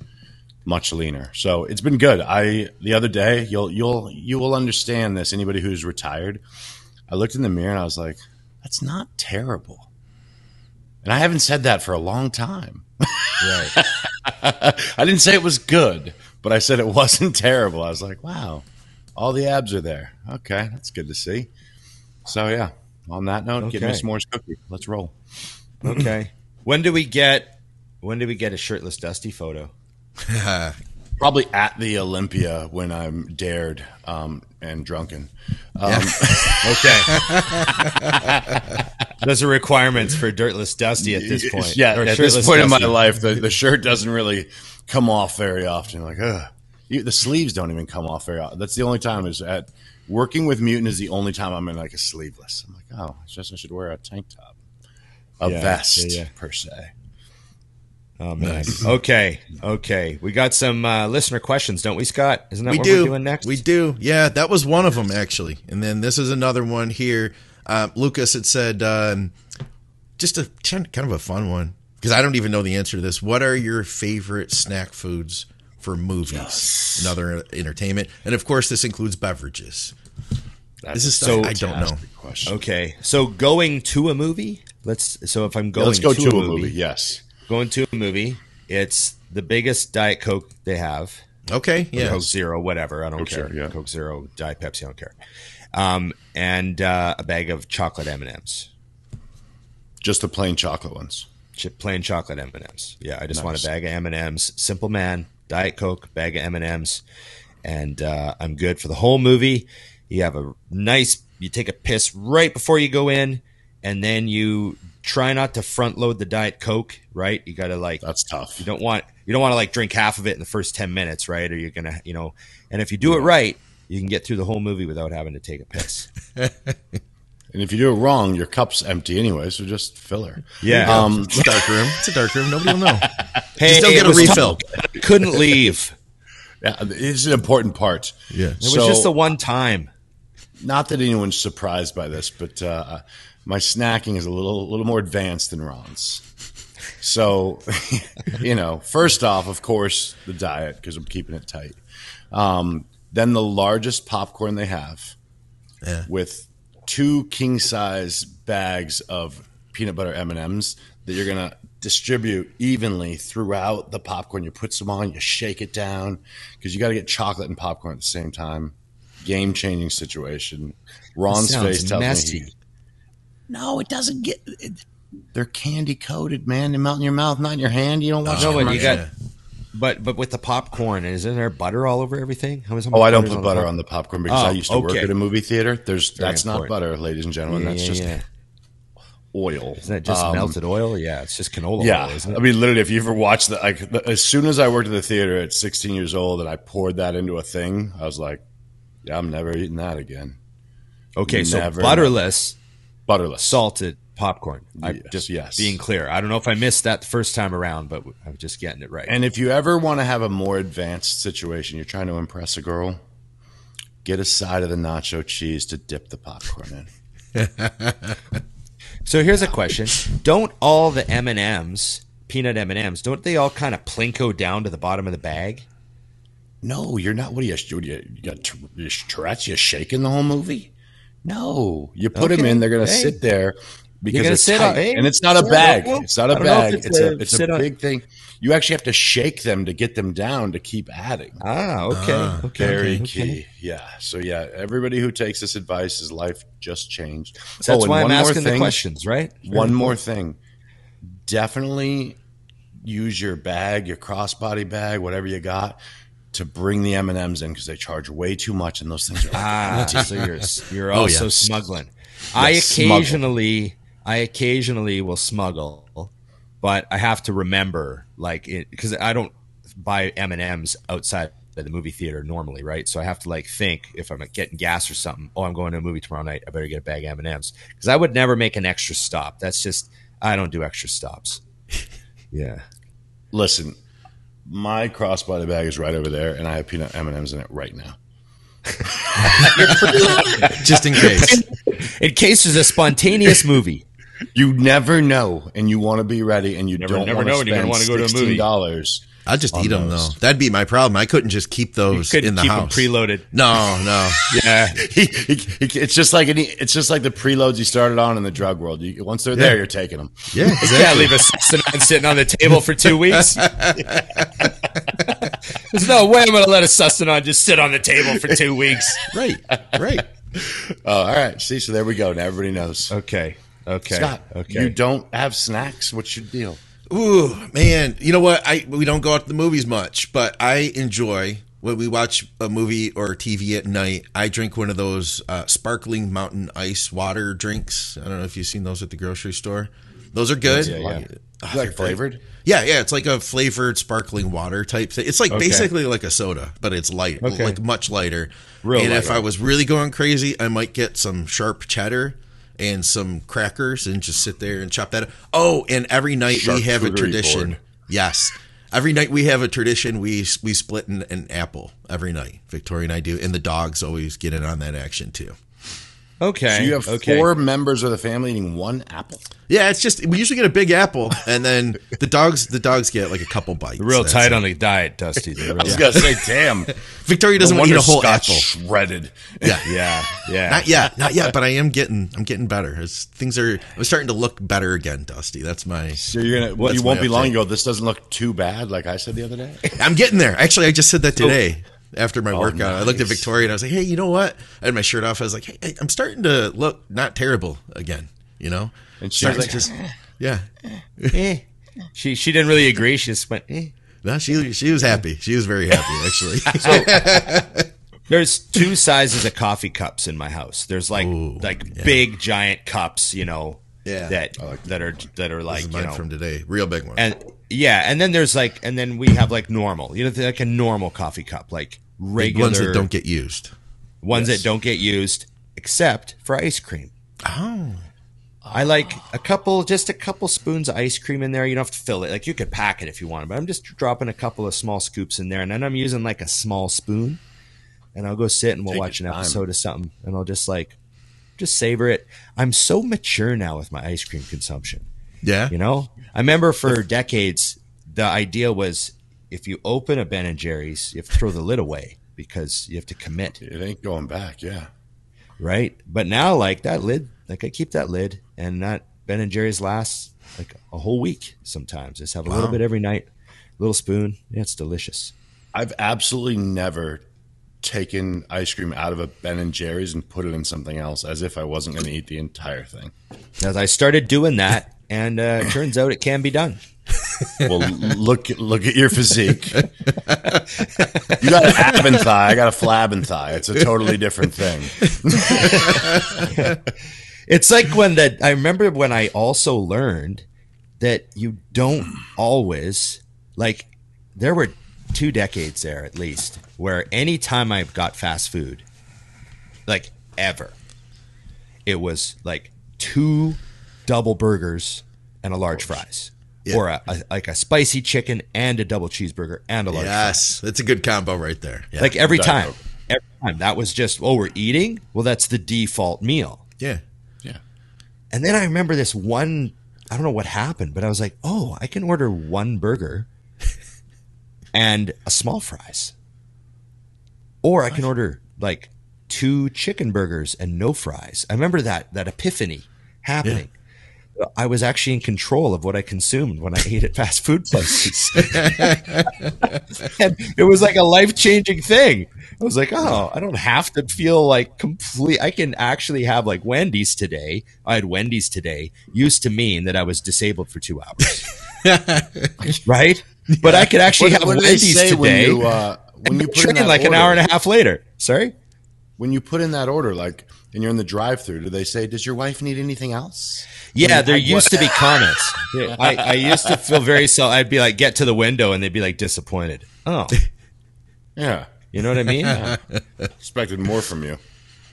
much leaner. So it's been good. I the other day, you'll you'll you will understand this. Anybody who's retired, I looked in the mirror and I was like, that's not terrible. And I haven't said that for a long time. Right. I didn't say it was good, but I said it wasn't terrible. I was like, wow, all the abs are there. Okay, that's good to see. So yeah, on that note, get me a Okay. cookie. Let's roll. Okay. When do we get? When do we get a shirtless Dusty photo? Probably at the Olympia when I'm dared um, and drunken. Um, Okay. Those are requirements for Dirtless Dusty at this point. Yeah, Or at this point in my life, the, the shirt doesn't really come off very often. Like, ugh. You, the sleeves don't even come off very often. That's the only time is at working with Mutant is the only time I'm in like a sleeveless. I'm like, oh, I just I should wear a tank top, a Yeah, vest yeah, yeah. per se. Oh man. Okay. Okay. We got some uh, listener questions, don't we, Scott? Isn't that we what do. we're doing next? We do. Yeah, that was one of them actually. And then this is another one here. Uh, Lucas had said um, just a kind of a fun one because I don't even know the answer to this. What are your favorite snack foods for movies and other entertainment? And of course, this includes beverages. That's This is so I don't know. Question. Okay. So going to a movie. Let's. So if I'm going Let's go to, to, a movie, Yes. going to a movie, it's the biggest Diet Coke they have. Okay, yeah. Coke Zero, whatever. I don't Coke care. Zero, yeah. Coke Zero, Diet Pepsi, I don't care. Um, and uh, a bag of chocolate M and M's, Just the plain chocolate ones. plain chocolate M and M's. Yeah, I just want a bag of M and M's. Simple man, Diet Coke, bag of M and M's, and uh, I'm good for the whole movie. You have a nice. You take a piss right before you go in, and then you try not to front load the Diet Coke. Right, you got to like That's tough. you don't want you don't want to like drink half of it in the first 10 minutes right or you're gonna you know and if you do it right you can get through the whole movie without having to take a piss And if you do it wrong, your cup's empty anyway, so just fill her. yeah Um, It's a dark room. It's a dark room. Nobody will know. hey, don't it get a refill. tough. couldn't leave yeah, it's an important part. Yeah. it was just the one time not that anyone's surprised by this, but uh, my snacking is a little a little more advanced than Ron's. So, you know, first off, of course, the diet because I'm keeping it tight. Um, then the largest popcorn they have, Yeah. with two king size bags of peanut butter M and M's that you're gonna distribute evenly throughout the popcorn. You put some on, you shake it down because you got to get chocolate and popcorn at the same time. Game changing situation. Ron's face tells messy. me. He, no, it doesn't get. It, they're candy coated, man. They melt in your mouth, not in your hand. You don't watch. no the but you commercial. got but but with the popcorn isn't there butter all over everything How Oh, I don't put butter the on the popcorn because Oh, I used to work at a movie theater. There's Very that's not butter, ladies and gentlemen. yeah, that's yeah, just yeah. oil. isn't that just Um, melted oil yeah it's just canola Yeah, oil isn't I mean, literally, if you ever watched that, like, the- as soon as I worked at the theater at 16 years old and I poured that into a thing, I was like, "Yeah, I'm never eating that again." okay so Never, butterless Butterless. salted popcorn i Yes, just yes. being clear i don't know if i missed that the first time around but i'm just getting it right And if you ever want to have a more advanced situation, you're trying to impress a girl, get a side of the nacho cheese to dip the popcorn in. So here's a question: Don't all the M and M's, peanut M and M's, don't they all kind of plinko down to the bottom of the bag? No, you're not. What are you? You, you got you Tourette's? You shaking the whole movie? No, you put them in. They're going to Hey. sit there because it's sit tight. on- and it's not a bag. It's not a I don't know if bag. it's It's, a- a it's a sit on- big thing. You actually have to shake them to get them down to keep adding. Ah, okay, okay, Very okay, key. okay. Yeah. So yeah, everybody who takes this advice, his life just changed. So that's Oh, why I'm one more asking the thing- questions, right? One more thing. Definitely use your bag, your crossbody bag, whatever you got, to bring the M and M's in because they charge way too much, and those things are like Ah, so you're you're Oh, also yeah. smuggling. I smuggle. occasionally, I occasionally will smuggle, but I have to remember, like, because I don't buy M and M's outside of the movie theater normally, right? So I have to like think if I'm getting gas or something. Oh, I'm going to a movie tomorrow night. I better get a bag of M and M's because I would never make an extra stop. That's just I don't do extra stops. Yeah. Listen, my crossbody bag is right over there, and I have peanut M and M's in it right now. Just in case. In case there's a spontaneous movie. You never know, and you want to be ready, and you Never- don't never want know to when you're gonna spend wanna go to a movie. sixteen dollars. I'll just eat them though. That'd be my problem. I couldn't just keep those Couldn't in the keep them house. preloaded. no, no. Yeah. he, he, he- it's just like any, it's just like the preloads you started on in the drug world. You, once they're there, you're taking them. Yeah, You can't leave a Sassenine sitting on the table for two weeks. There's no way I'm going to let a Sassenine just sit on the table for two weeks. right, right. Oh, all right. See, so there we go. Now everybody knows. Okay. Okay. Scott, Okay. you don't have snacks. What's your deal? Ooh, man. You know what? I we don't go out to the movies much, but I enjoy when we watch a movie or TV at night. I drink one of those uh, sparkling mountain ice water drinks. I don't know if you've seen those at the grocery store. Those are good. Yeah, yeah. Ah, Is they're flavored? Yeah, yeah, it's like a flavored sparkling water type thing. It's like Okay. basically like a soda, but it's light, Okay. like much lighter. Real and if. I was really going crazy, I might get some sharp cheddar and some crackers and just sit there and chop that. Up. Oh, and every night we have a tradition. board. Yes, every night we have a tradition. We we split an, an apple every night. Victoria and I do, and the dogs always get in on that action too. Okay. So you have okay. four members of the family eating one apple. Yeah, it's just we usually get a big apple, and then the dogs the dogs get like a couple bites. Real tight it. on the diet, Dusty. They're I real- was gonna say, damn. Victoria doesn't No want to eat a wonder whole Scott's apple. shredded. Yeah. Yeah, yeah. Not yet, not yet, but I am getting, I'm getting better. It's, things are, I'm starting to look better again, Dusty. That's my, So you're gonna. That's you won't my be long ago. This doesn't look too bad, like I said the other day. I'm getting there. Actually, I just said that today after my Oh, workout. I looked at. Victoria and I was like, hey, you know what? I had my shirt off. I was like, hey, I'm starting to look not terrible again, you know? And she was like, just, yeah. Eh. She she didn't really agree. She just went. Eh. No, she, she was happy. She was very happy, actually. There's two sizes of coffee cups in my house. There's like like big giant cups, you know, Yeah. that that are that are this like you know, from today. Real big one. and yeah, and then there's like, and then we have like normal, you know, like a normal coffee cup, like Big regular ones that don't get used. ones that don't get used except for ice cream. Oh. I like a couple, just a couple spoons of ice cream in there. You don't have to fill it. Like you could pack it if you want, but I'm just dropping a couple of small scoops in there, and then I'm using like a small spoon, and I'll go sit and we'll Take watch an time. episode of something, and I'll just like, just savor it. I'm so mature now with my ice cream consumption. Yeah. You know, I remember for decades the idea was if you open a Ben and Jerry's, you have to throw the lid away because you have to commit it ain't going back. Yeah. right? But now, like that lid, like I keep that lid, and that Ben and Jerry's lasts like a whole week. Sometimes just have a little bit every night, little spoon. Yeah, it's delicious. I've absolutely never taken ice cream out of a Ben and Jerry's and put it in something else, as if I wasn't going to eat the entire thing. As I started doing that, and uh, turns out it can be done. Well, look look at your physique. You got an ab and thigh. I got a flab and thigh. It's a totally different thing. It's like when that I remember when I also learned that you don't always like there were two decades there at least where anytime I got fast food, like ever, it was like two double burgers and a large fries. Yeah. Or a, a, like a spicy chicken and a double cheeseburger and a large fry. Yes. That's a good combo right there. Yeah. Like every Diet time. Coke. Every time. That was just, oh, we're eating? Well, that's the default meal. yeah. Yeah. And then I remember this one, I don't know what happened, but I was like, oh, I can order one burger and a small fries. Or I can order like two chicken burgers and no fries. I remember that that epiphany happening. I was actually in control of what I consumed when I ate at fast food places. and it was like a life changing thing. I was like, oh, I don't have to feel like complete. I can actually have like Wendy's today. I had Wendy's today used to mean that I was disabled for two hours. right? But I could actually What, have what Wendy's say when today. you uh, when you put in like an hour and a half later. Sorry? When you put in that order, like, and you're in the drive-through, do they say, "Does your wife need anything else?" Yeah, there used to be comments. I, I used to feel very so. I'd be like, get to the window, and they'd be like disappointed. Oh, Yeah, you know what I mean? expected more from you.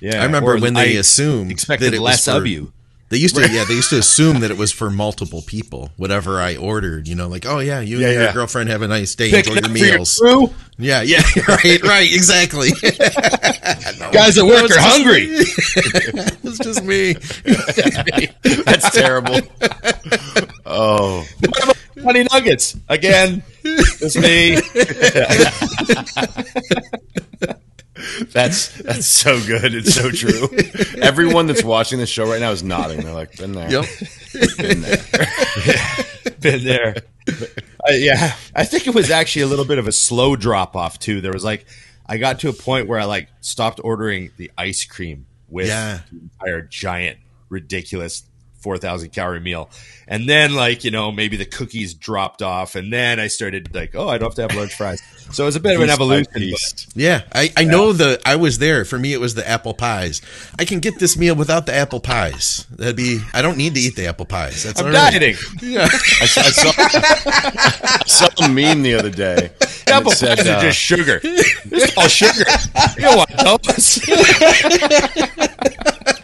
Yeah. I remember Or when they I assumed expected that it was less for- of you. They used to, yeah, they used to assume that it was for multiple people. Whatever I ordered, you know, like, oh yeah, you Yeah, and your yeah. girlfriend have a nice day, Pick enjoy your your meals. crew. Yeah, yeah, right, right, exactly. Guys at work are hungry. it's just me. That's terrible. oh, Honey nuggets again. It's me. That's that's so good. It's so true. Everyone that's watching this show right now is nodding. They're like, "Been there, Yep. been there." Been there. Uh, yeah, I think it was actually a little bit of a slow drop off too. There was like, I got to a point where I like stopped ordering the ice cream with Yeah. the entire giant, ridiculous 4,000 calorie meal. And then like, you know, maybe the cookies dropped off and then I started like, oh, I don't have to have large fries. So it was a bit of an Piece evolution. piece. but- Yeah, I, I know the I was there. For me, it was the apple pies. I can get this meal without the apple pies. That'd be. I don't need to eat the apple pies. That's I'm all right. dieting. Yeah. I, saw- I saw, I saw a meme the other day. Apple it said, pies are uh, just sugar. It's all sugar. You don't want those.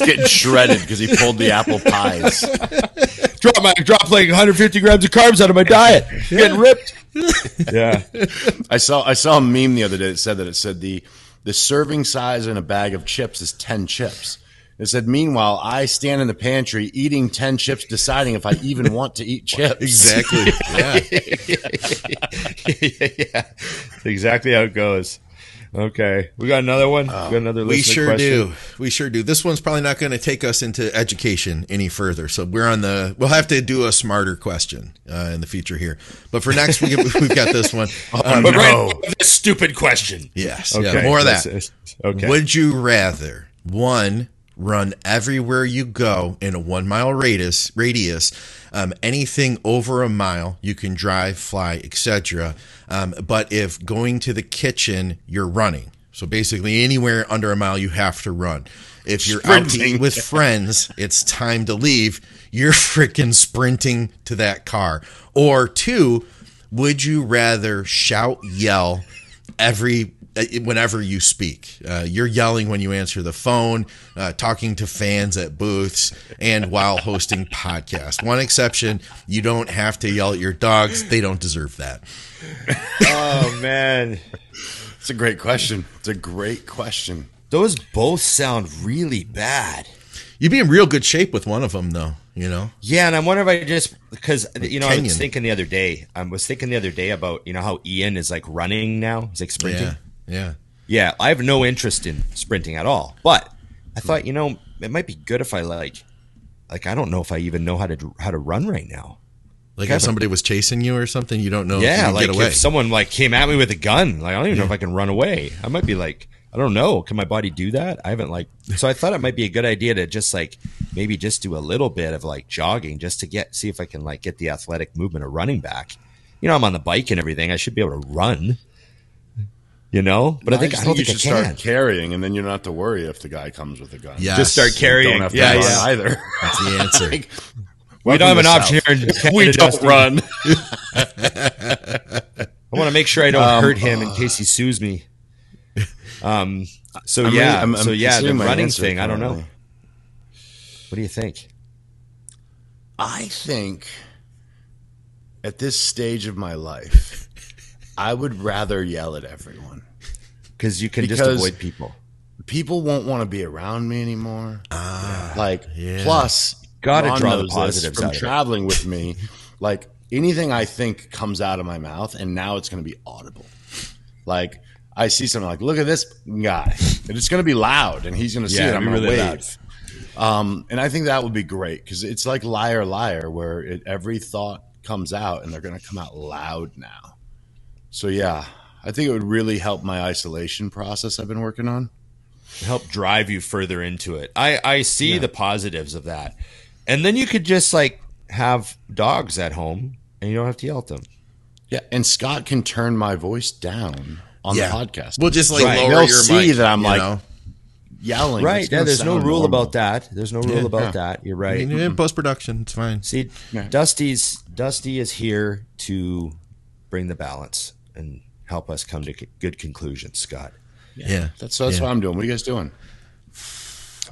He's getting shredded because he pulled the apple pies. drop my drop like 150 grams of carbs out of my diet. Getting ripped. Yeah. I saw I saw a meme the other day that said that it said the the serving size in a bag of chips is ten chips. It said, meanwhile, I stand in the pantry eating ten chips, deciding if I even want to eat chips. Exactly. Yeah. yeah. That's exactly how it goes. Okay. We got another one. we got another We sure question. do. We sure do. This one's probably not going to take us into education any further. So we're on the. We'll have to do a smarter question uh, in the future here. But for next, we, we've got this one. Um, But right this stupid question. yes. Okay. Yeah. More of That's- that. Okay. Would you rather one run everywhere you go in a one mile radius? Radius, um, anything over a mile you can drive, fly, etc. Um, but if going to the kitchen, you're running. So basically, anywhere under a mile, you have to run. If you're out to eat with friends, it's time to leave. You're freaking sprinting to that car. Or two, would you rather shout, yell every whenever you speak? Uh, you're yelling when you answer the phone, uh, talking to fans at booths, and while hosting podcasts. One exception: you don't have to yell at your dogs; they don't deserve that. Oh man. It's a great question. It's a great question. Those both sound really bad. You'd be in real good shape with one of them, though. You know. Yeah, and I wonder if I just because you know I was thinking the other day. I was thinking the other day about you know how Ian is like running now. He's like sprinting. Yeah. Yeah. Yeah, I have no interest in sprinting at all. But I thought, you know, it might be good if I like, like I don't know if I even know how to how to run right now. Like if somebody was chasing you or something, you don't know. if yeah, like get away. if someone like came at me with a gun, like I don't even know if I can run away. I might be like, I don't know, can my body do that? I haven't like, so I thought it might be a good idea to just like maybe just do a little bit of like jogging just to get see if I can like get the athletic movement of running back. You know, I'm on the bike and everything. I should be able to run. You know, but I think just I don't you think I should can. start carrying, and then you don't have to worry if the guy comes with a gun. Yes. Just start carrying. Don't have to yeah, yeah. either. That's the answer. We don't have an Welcome option to here in Canada, we don't Dustin. run. I want to make sure I don't hurt him in case he sues me. Um. So I'm yeah. really- I'm- I'm so yeah, the running answer thing. I don't know. What do you think? I think at this stage of my life, I would rather yell at everyone. Because you can just avoid people. People won't want to be around me anymore. Ah, like yeah. plus, Gotta Ron draw the positives from out of it. traveling with me. Like anything I think comes out of my mouth, and now it's going to be audible. Like I see something like, "Look at this guy," and it's going to be loud, and he's going to see Yeah, it. I'm going to really wave. Um, and I think that would be great because it's like liar, liar, where it, every thought comes out, and they're going to come out loud now. So yeah, I think it would really help my isolation process I've been working on. help drive you further into it. I I see the positives of that, and then you could just like have dogs at home, and you don't have to yell at them. Yeah, and Scott can turn my voice down on yeah. the podcast. We'll just like Right. lower They'll your see mic, that I'm you like- know? yelling. Right? Yeah. There's no rule normal. about that. There's no rule Yeah. about Yeah. that. You're I right. mean, in post production, it's fine. See, Yeah. Dusty's Dusty is here to bring the balance and help us come to good conclusions. Scott, Yeah, That's that's Yeah. what I'm doing. What are you guys doing?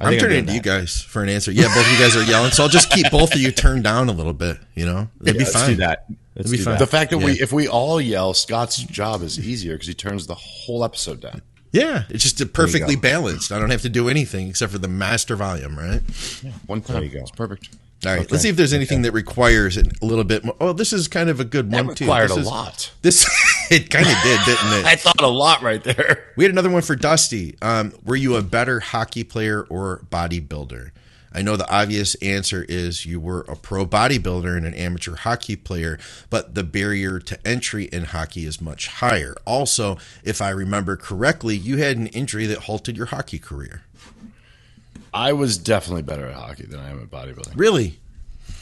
I I'm think turning doing to you guys for an answer. Yeah, both of you guys are yelling, so I'll just keep both of you turned down a little bit. You know, it'd be Let's fine. do that. Let's be do fine. that. The fact that we, if we all yell, Scott's job is easier because he turns the whole episode down. Yeah, it's just perfectly balanced. I don't have to do anything except for the master volume, right? Yeah, One time, you go. It's perfect. All right, let's see if there's anything that requires it a little bit more. Oh, this is kind of a good That one too. required This a is- lot. This it kind of did, didn't it? I thought a lot right there. We had another one for Dusty. Um, were you a better hockey player or bodybuilder? I know the obvious answer is you were a pro bodybuilder and an amateur hockey player, but the barrier to entry in hockey is much higher. Also, if I remember correctly, you had an injury that halted your hockey career. I was definitely better at hockey than I am at bodybuilding. Really?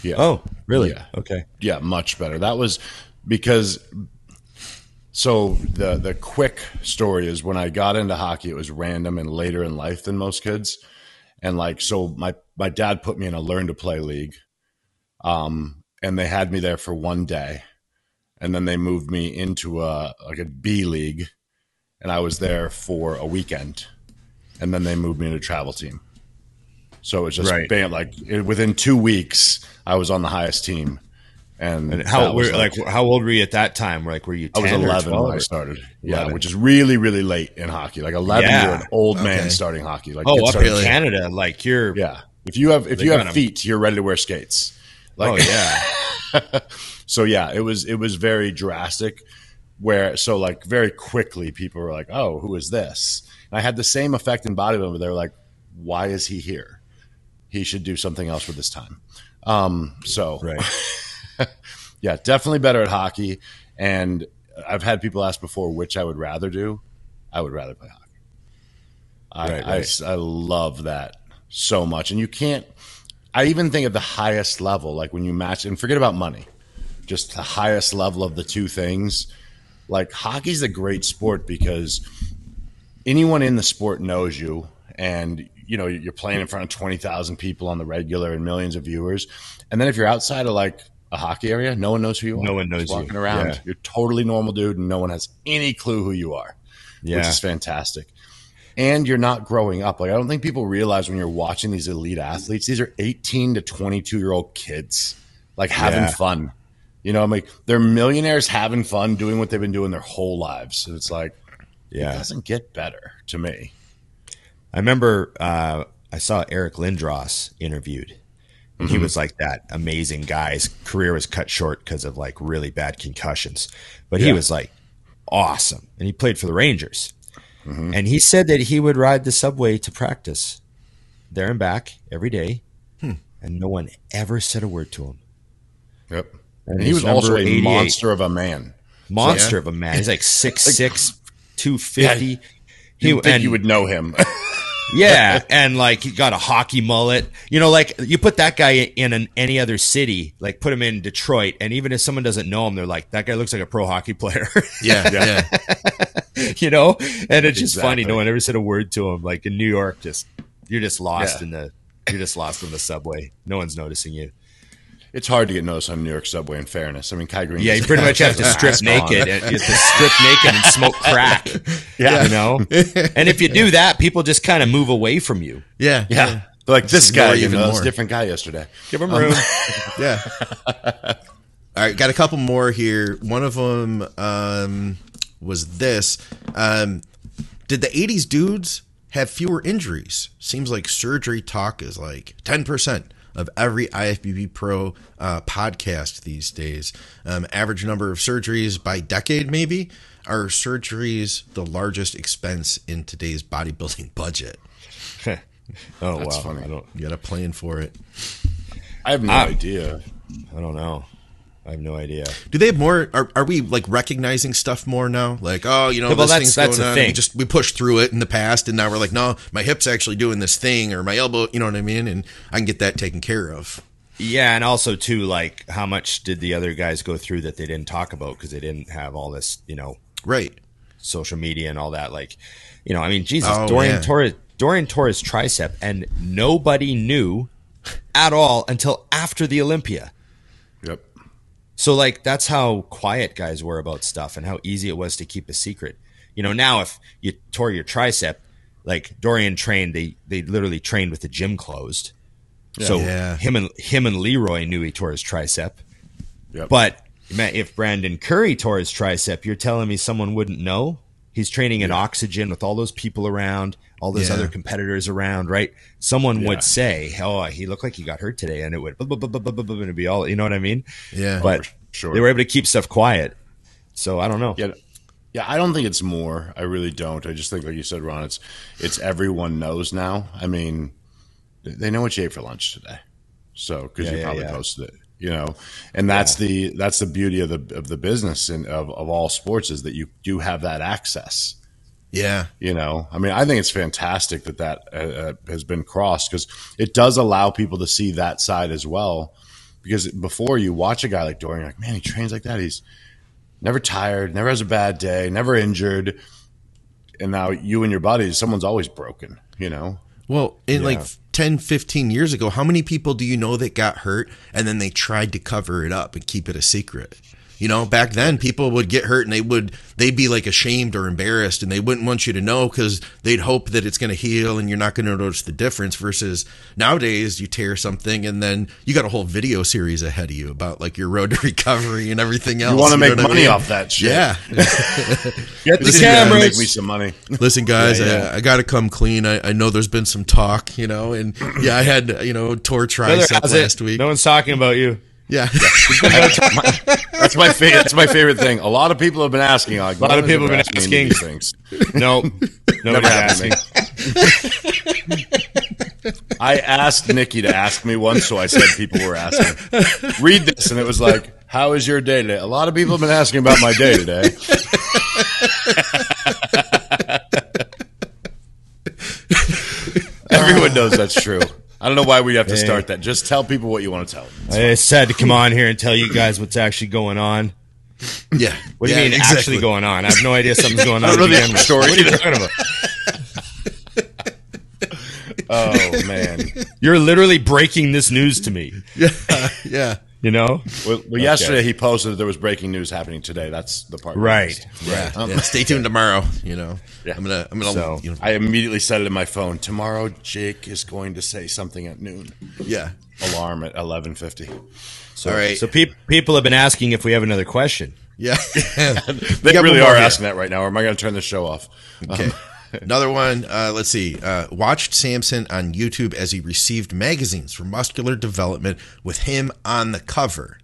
Yeah. Oh, really? Yeah. Okay. Yeah, much better. That was because so the the quick story is when I got into hockey, it was random and later in life than most kids. And like so my my dad put me in a learn to play league. Um and they had me there for one day. And then they moved me into a like a B league and I was there for a weekend. And then they moved me into a travel team. So it was just Right. bam, like it, within 2 weeks I was on the highest team. And, And how were, like, how old were you at that time? Like were you I 10 was or 11 when I started. Yeah, 11. which is really, really late in hockey. Like 11, Yeah. you're an old man Okay. starting hockey. Like Oh, up in Canada, like you're yeah. If you have if you got have 'em. feet, you're ready to wear skates. Like, Oh yeah. so yeah, it was it was very drastic. Where so like very quickly people were like, "Oh, who is this?" And I had the same effect in bodybuilding. They were like, "Why is he here? He should do something else with his time." Um, so right. yeah, definitely better at hockey. And I've had people ask before which I would rather do. I would rather play hockey. I, Right, I- I, love that so much. And you can't, I even think at the highest level, like when you match, and forget about money, just the highest level of the two things. Like hockey's a great sport because anyone in the sport knows you and you know you're playing in front of 20,000 people on the regular and millions of viewers and then if you're outside of like a hockey area no one knows who you are No one knows Just walking you. around Yeah. you're totally normal dude and no one has any clue who you are Yeah. which is fantastic and you're not growing up like i don't think people realize when you're watching these elite athletes these are 18 to 22 year old kids like having Yeah. fun you know i'm like they're millionaires having fun doing what they've been doing their whole lives and it's like yeah, it doesn't get better to me I remember uh, I saw Eric Lindros interviewed. And Mm-hmm. He was like that amazing guy. His career was cut short because of like really bad concussions, but he was like awesome, and he played for the Rangers. Mm-hmm. And he said that he would ride the subway to practice there and back every day, Hmm. and no one ever said a word to him. Yep. And And he was also a monster of a man. Monster of a man. He's like six six, two fifty. You would think and- you would know him. Yeah, and like he got a hockey mullet. You know, like you put that guy in an, any other city, like put him in Detroit, and even if someone doesn't know him, they're like, "That guy looks like a pro hockey player." Yeah, yeah. you know, and it's just funny. No one ever said a word to him. Like in New York, just you're just lost Yeah. in the you're just lost in the subway. No one's noticing you. It's hard to get noticed on New York subway. In fairness, I mean, Kai Greene. Yeah, you pretty much have to strip naked. And you have to strip naked and smoke crack. Yeah. you know. And if you do that, people just kind of move away from you. Yeah. Yeah, They're like this ignore guy. You even know, it's more. a different guy yesterday. Give him room. Yeah. All right, got a couple more here. One of them um, was this. Um, did the 80s dudes have fewer injuries? Seems like surgery talk is like 10% of every IFBB Pro uh, podcast these days. Um, average number of surgeries by decade, maybe? Are surgeries the largest expense in today's bodybuilding budget? oh That's wow, funny. I don't, You got a plan for it. I have no Ah. idea. I don't know. I have no idea. Do they have more? Are, are we like recognizing stuff more now? Like, oh, you know, Yeah, well, this that's- thing's that's going on. thing. We just we pushed through it in the past, and now we're like, no, my hip's actually doing this thing, or my elbow. You know what I mean? And I can get that taken care of. Yeah, and also too, like how much did the other guys go through that they didn't talk about because they didn't have all this, you know, Right. social media and all that. Like, you know, I mean, Jesus, Oh, Dorian yeah. Torres, Dorian Torres tricep, and nobody knew at all until after the Olympia. Yep. So like that's how quiet guys were about stuff and how easy it was to keep a secret. You know, now if you tore your tricep, like Dorian trained, they they literally trained with the gym closed. So Yeah. him and him and Leroy knew he tore his tricep. Yep. But man, if Brandon Curry tore his tricep, you're telling me someone wouldn't know? He's training in oxygen with all those people around, all those Yeah. other competitors around, right? Someone Yeah. would say, "Oh, he looked like he got hurt today," and it would, and it'd be all, you know what I mean? Yeah. But sure. they were able to keep stuff quiet. So I don't know. Yeah. Yeah, I don't think it's more. I really don't. I just think, like you said, Ron, it's it's everyone knows now. I mean, they know what you ate for lunch today, so because Yeah, you yeah, probably yeah. posted it, you know. And that's the that's the beauty of the of the business and of, of all sports is that you do have that access. Yeah. You know, I mean, I think it's fantastic that that uh, uh, has been crossed because it does allow people to see that side as well. Because before you watch a guy like Dorian, you're like, man, he trains like that. He's never tired, never has a bad day, never injured. And now you and your buddies, someone's always broken, you know? Well, in Yeah. like 10, 15 years ago, how many people do you know that got hurt and then they tried to cover it up and keep it a secret? You know, back then people would get hurt and they would they'd be like ashamed or embarrassed and they wouldn't want you to know because they'd hope that it's going to heal and you're not going to notice the difference. Versus nowadays, you tear something and then you got a whole video series ahead of you about like your road to recovery and everything else. You want to make what I money mean? off that shit. Yeah. Get the Listen, camera, guys. make me some money. Listen, guys, Yeah, yeah. I, I got to come clean. I, I know there's been some talk, you know, and yeah, I had you know tore Brother, tricep how's it? last week. No one's talking about you. Yeah, That's my favorite. That's my favorite thing. A lot of people have been asking. Like, A lot of people have been asking. these things. No, nobody's happened asking. me. I asked Nikki to ask me once, so I said people were asking. Read this, and it was like, "How is your day today?" A lot of people have been asking about my day today. Everyone knows that's true. I don't know why we have to start that. Just tell people what you want to tell them. I said to come on here and tell you guys what's actually going on. yeah. What do Yeah, you mean exactly. actually going on? I have no idea something's going on. I don't know the story What are you talking about? Oh man. You're literally breaking this news to me. Yeah, yeah, You know? Well, well yesterday he posted that there was breaking news happening today. That's the part. we Right. missed. yeah. yeah. Stay tuned tomorrow. You know, Yeah. I'm gonna, I'm gonna, So- you know, I immediately set it in my phone. Tomorrow, Jake is going to say something at noon. yeah. Alarm at eleven fifty. All right. So pe- people have been asking if we have another question. yeah. They really one more are here. asking that right now. Or am I going to turn the show off? Okay. Um, Another one. Uh, let's see. Uh, watched Samson on YouTube as he received magazines for muscular development with him on the cover.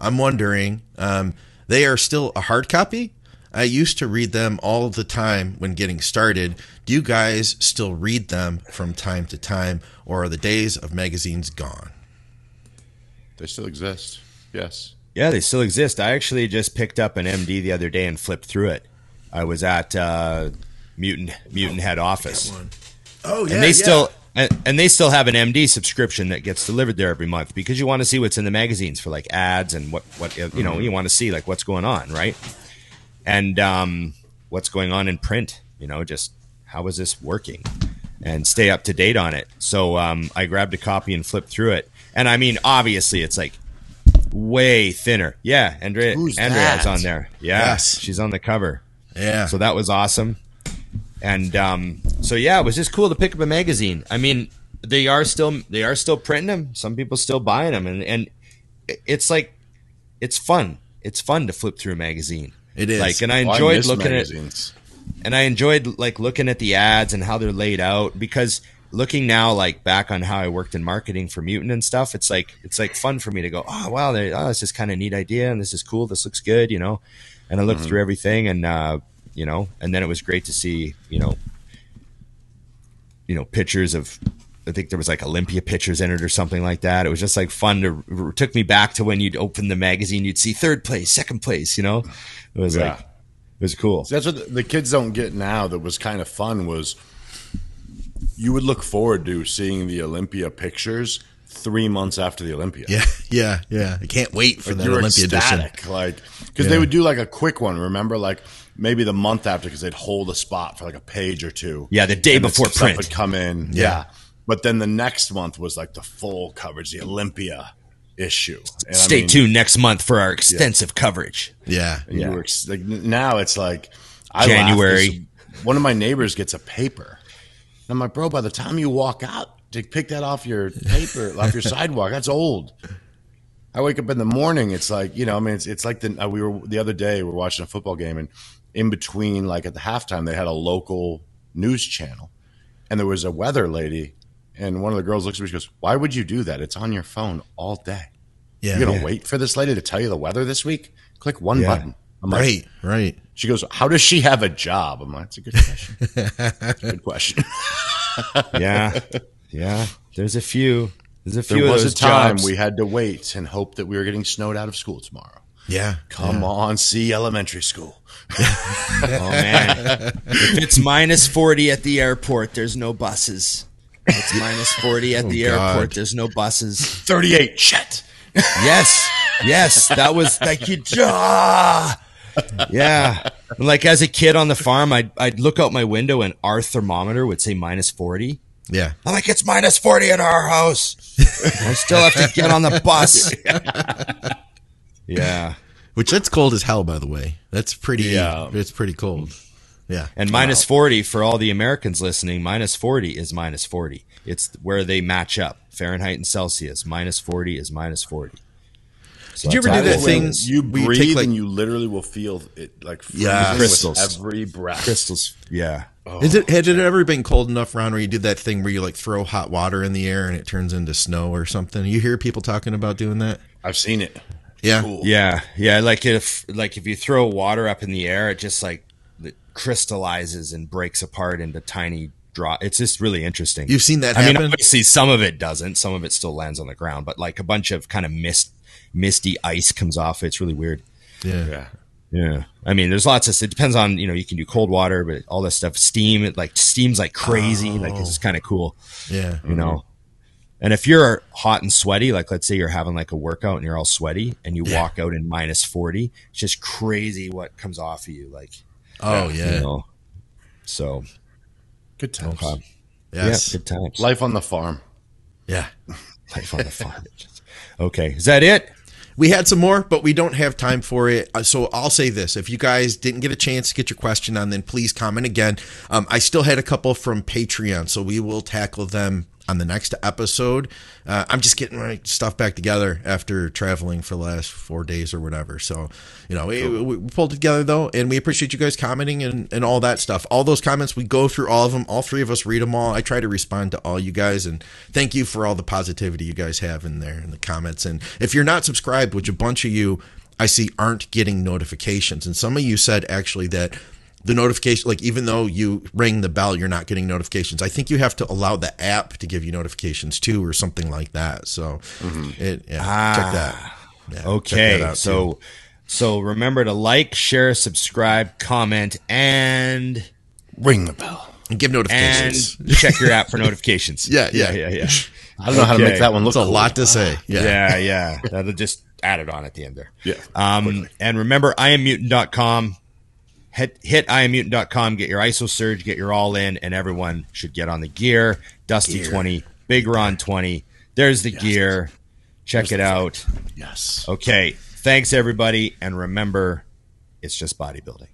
I'm wondering, um, they are still a hard copy. I used to read them all the time when getting started. Do you guys still read them from time to time, or are the days of magazines gone? They still exist. Yes. Yeah, they still exist. I actually just picked up an MD the other day and flipped through it. I was at uh, Mutant Mutant head office, Oh yeah, and they still and, and they still have an MD subscription that gets delivered there every month because you want to see what's in the magazines for like ads and what what you know you want to see like what's going on, right? And um, what's going on in print, you know, just how is this working, and stay up to date on it. So um, I grabbed a copy and flipped through it, and I mean, obviously, it's like way thinner. Yeah, Andrea Who's Andrea's that? on there. Yeah, Yes. she's on the cover. yeah. So that was awesome. And um, so yeah, it was just cool to pick up a magazine. I mean, they are still they are still printing them. Some people still buying them, and and it's like it's fun. It's fun to flip through a magazine. It is. like, and I Well, enjoyed miss looking at and I enjoyed like looking at the ads and how they're laid out because looking now like back on how I worked in marketing for Mutant and stuff, it's like it's like fun for me to go, oh wow, they, oh this is kind of neat idea and this is cool, this looks good, you know. And I looked through everything and uh, you know, and then it was great to see, you know, you know pictures of. I think there was like Olympia pictures in it or something like that. It was just like fun to it took me back to when you'd open the magazine, you'd see third place, second place, you know. It was Yeah. like it was cool. That's what the, the kids don't get now. That was kind of fun. Was you would look forward to seeing the Olympia pictures three months after the Olympia. yeah, yeah, yeah. I can't wait for Like, that you were Olympia edition. ecstatic, like because Yeah. they would do like a quick one. Remember, like maybe the month after, because they'd hold a spot for like a page or two. Yeah, the day And before some print. would come in. Yeah. Yeah. but then the next month was like the full coverage, the Olympia issue. And I Stay mean, tuned next month for our extensive coverage. Yeah, and Yeah. You were like now it's like I laugh One of my neighbors gets a paper. And I'm like, bro, by the time you walk out to pick that off your paper, off your sidewalk, that's old. I wake up in the morning. It's like you know, I mean, it's it's like the uh, we were the other day. We were watching a football game, and in between, like at the halftime, they had a local news channel, and there was a weather lady, and one of the girls looks at me. She goes, "Why would you do that? It's on your phone all day. yeah, You're gonna yeah. wait for this lady to tell you the weather this week? Click one Yeah. button." I'm like, Right, right. she goes, "How does she have a job?" I'm like, "That's a good question. That's a good question." Yeah, yeah. There's a few. There's a few there of was a time jobs. we had to wait and hope that we were getting snowed out of school tomorrow. Yeah. Come on, see elementary school. Oh man, if it's minus forty at the airport, there's no buses. If it's minus forty at the Oh, God. airport, there's no buses. 38. Shit. Yes, yes, that was like you. Ah! Yeah, like as a kid on the farm, I'd I'd look out my window and our thermometer would say minus forty. Yeah. I'm like, it's minus forty at our house. I still have to get on the bus. yeah, Which that's cold as hell, by the way. That's pretty. Yeah. It's pretty cold. Yeah. and minus forty for all the Americans listening. Minus forty is minus forty. It's where they match up. Fahrenheit and Celsius. Minus forty is minus forty. So Did you ever do that thing- You Where you breathe take, like- and you literally will feel it like Yeah. Crystals. with every breath. Crystals. Yeah. Is it had it oh, ever been cold enough, Ron, where you did that thing where you like throw hot water in the air and it turns into snow or something? You hear people talking about doing that? I've seen it. Yeah. Cool. Yeah, yeah. Like if like if you throw water up in the air, it just like it crystallizes and breaks apart into tiny drop. It's just really interesting. You've seen that I mean, happen? obviously some of it doesn't. Some of it still lands on the ground, but like a bunch of kind of mist, misty ice comes off. It's really weird. yeah. Yeah. Yeah, I mean, there's lots of. It depends on you know you can do cold water, but all this stuff, steam, it like steams like crazy. Like it's oh. just kind of cool Yeah. you know. And if you're hot and sweaty, like let's say you're having like a workout and you're all sweaty and you Yeah. walk out in minus 40, it's just crazy what comes off of you. Like, Oh you yeah. know, so Good times. okay. Yes. yeah, good times. Life on the farm. Yeah. Life on the farm. okay. Is that it? We had some more, but we don't have time for it. Uh, So I'll say this: if you guys didn't get a chance to get your question on, then please comment again. Um, I still had a couple from Patreon, so we will tackle them on the next episode. Uh, I'm just getting my stuff back together after traveling for the last four days or whatever. So, you know, we, we we pulled it together though, and we appreciate you guys commenting and, and all that stuff. All those comments, we go through all of them. All three of us read them all. I try to respond to all you guys, and thank you for all the positivity you guys have in there in the comments. And if you're not subscribed, which a bunch of you I see aren't getting notifications, and some of you said actually that the notification like even though you ring the bell you're not getting notifications i think you have to allow the app to give you notifications too or something like that so it yeah check that Yeah, check Okay. that so, too. so remember to like, share, subscribe, comment, and Ring the bell. and give and notifications check your app for notifications. Yeah, yeah. yeah, yeah. I don't know how to make that one look it's a cool. lot to say yeah yeah, yeah. That'll just add it on at the end there. Yeah. Um, and remember, iammutant.com. Hit, hit iammutant.com, get your ISO surge, get your all in, and everyone should get on the gear. Dusty 20, Big Ron 20. There's the gear. Check it out. Yes. Okay. Thanks, everybody. And remember, it's just bodybuilding.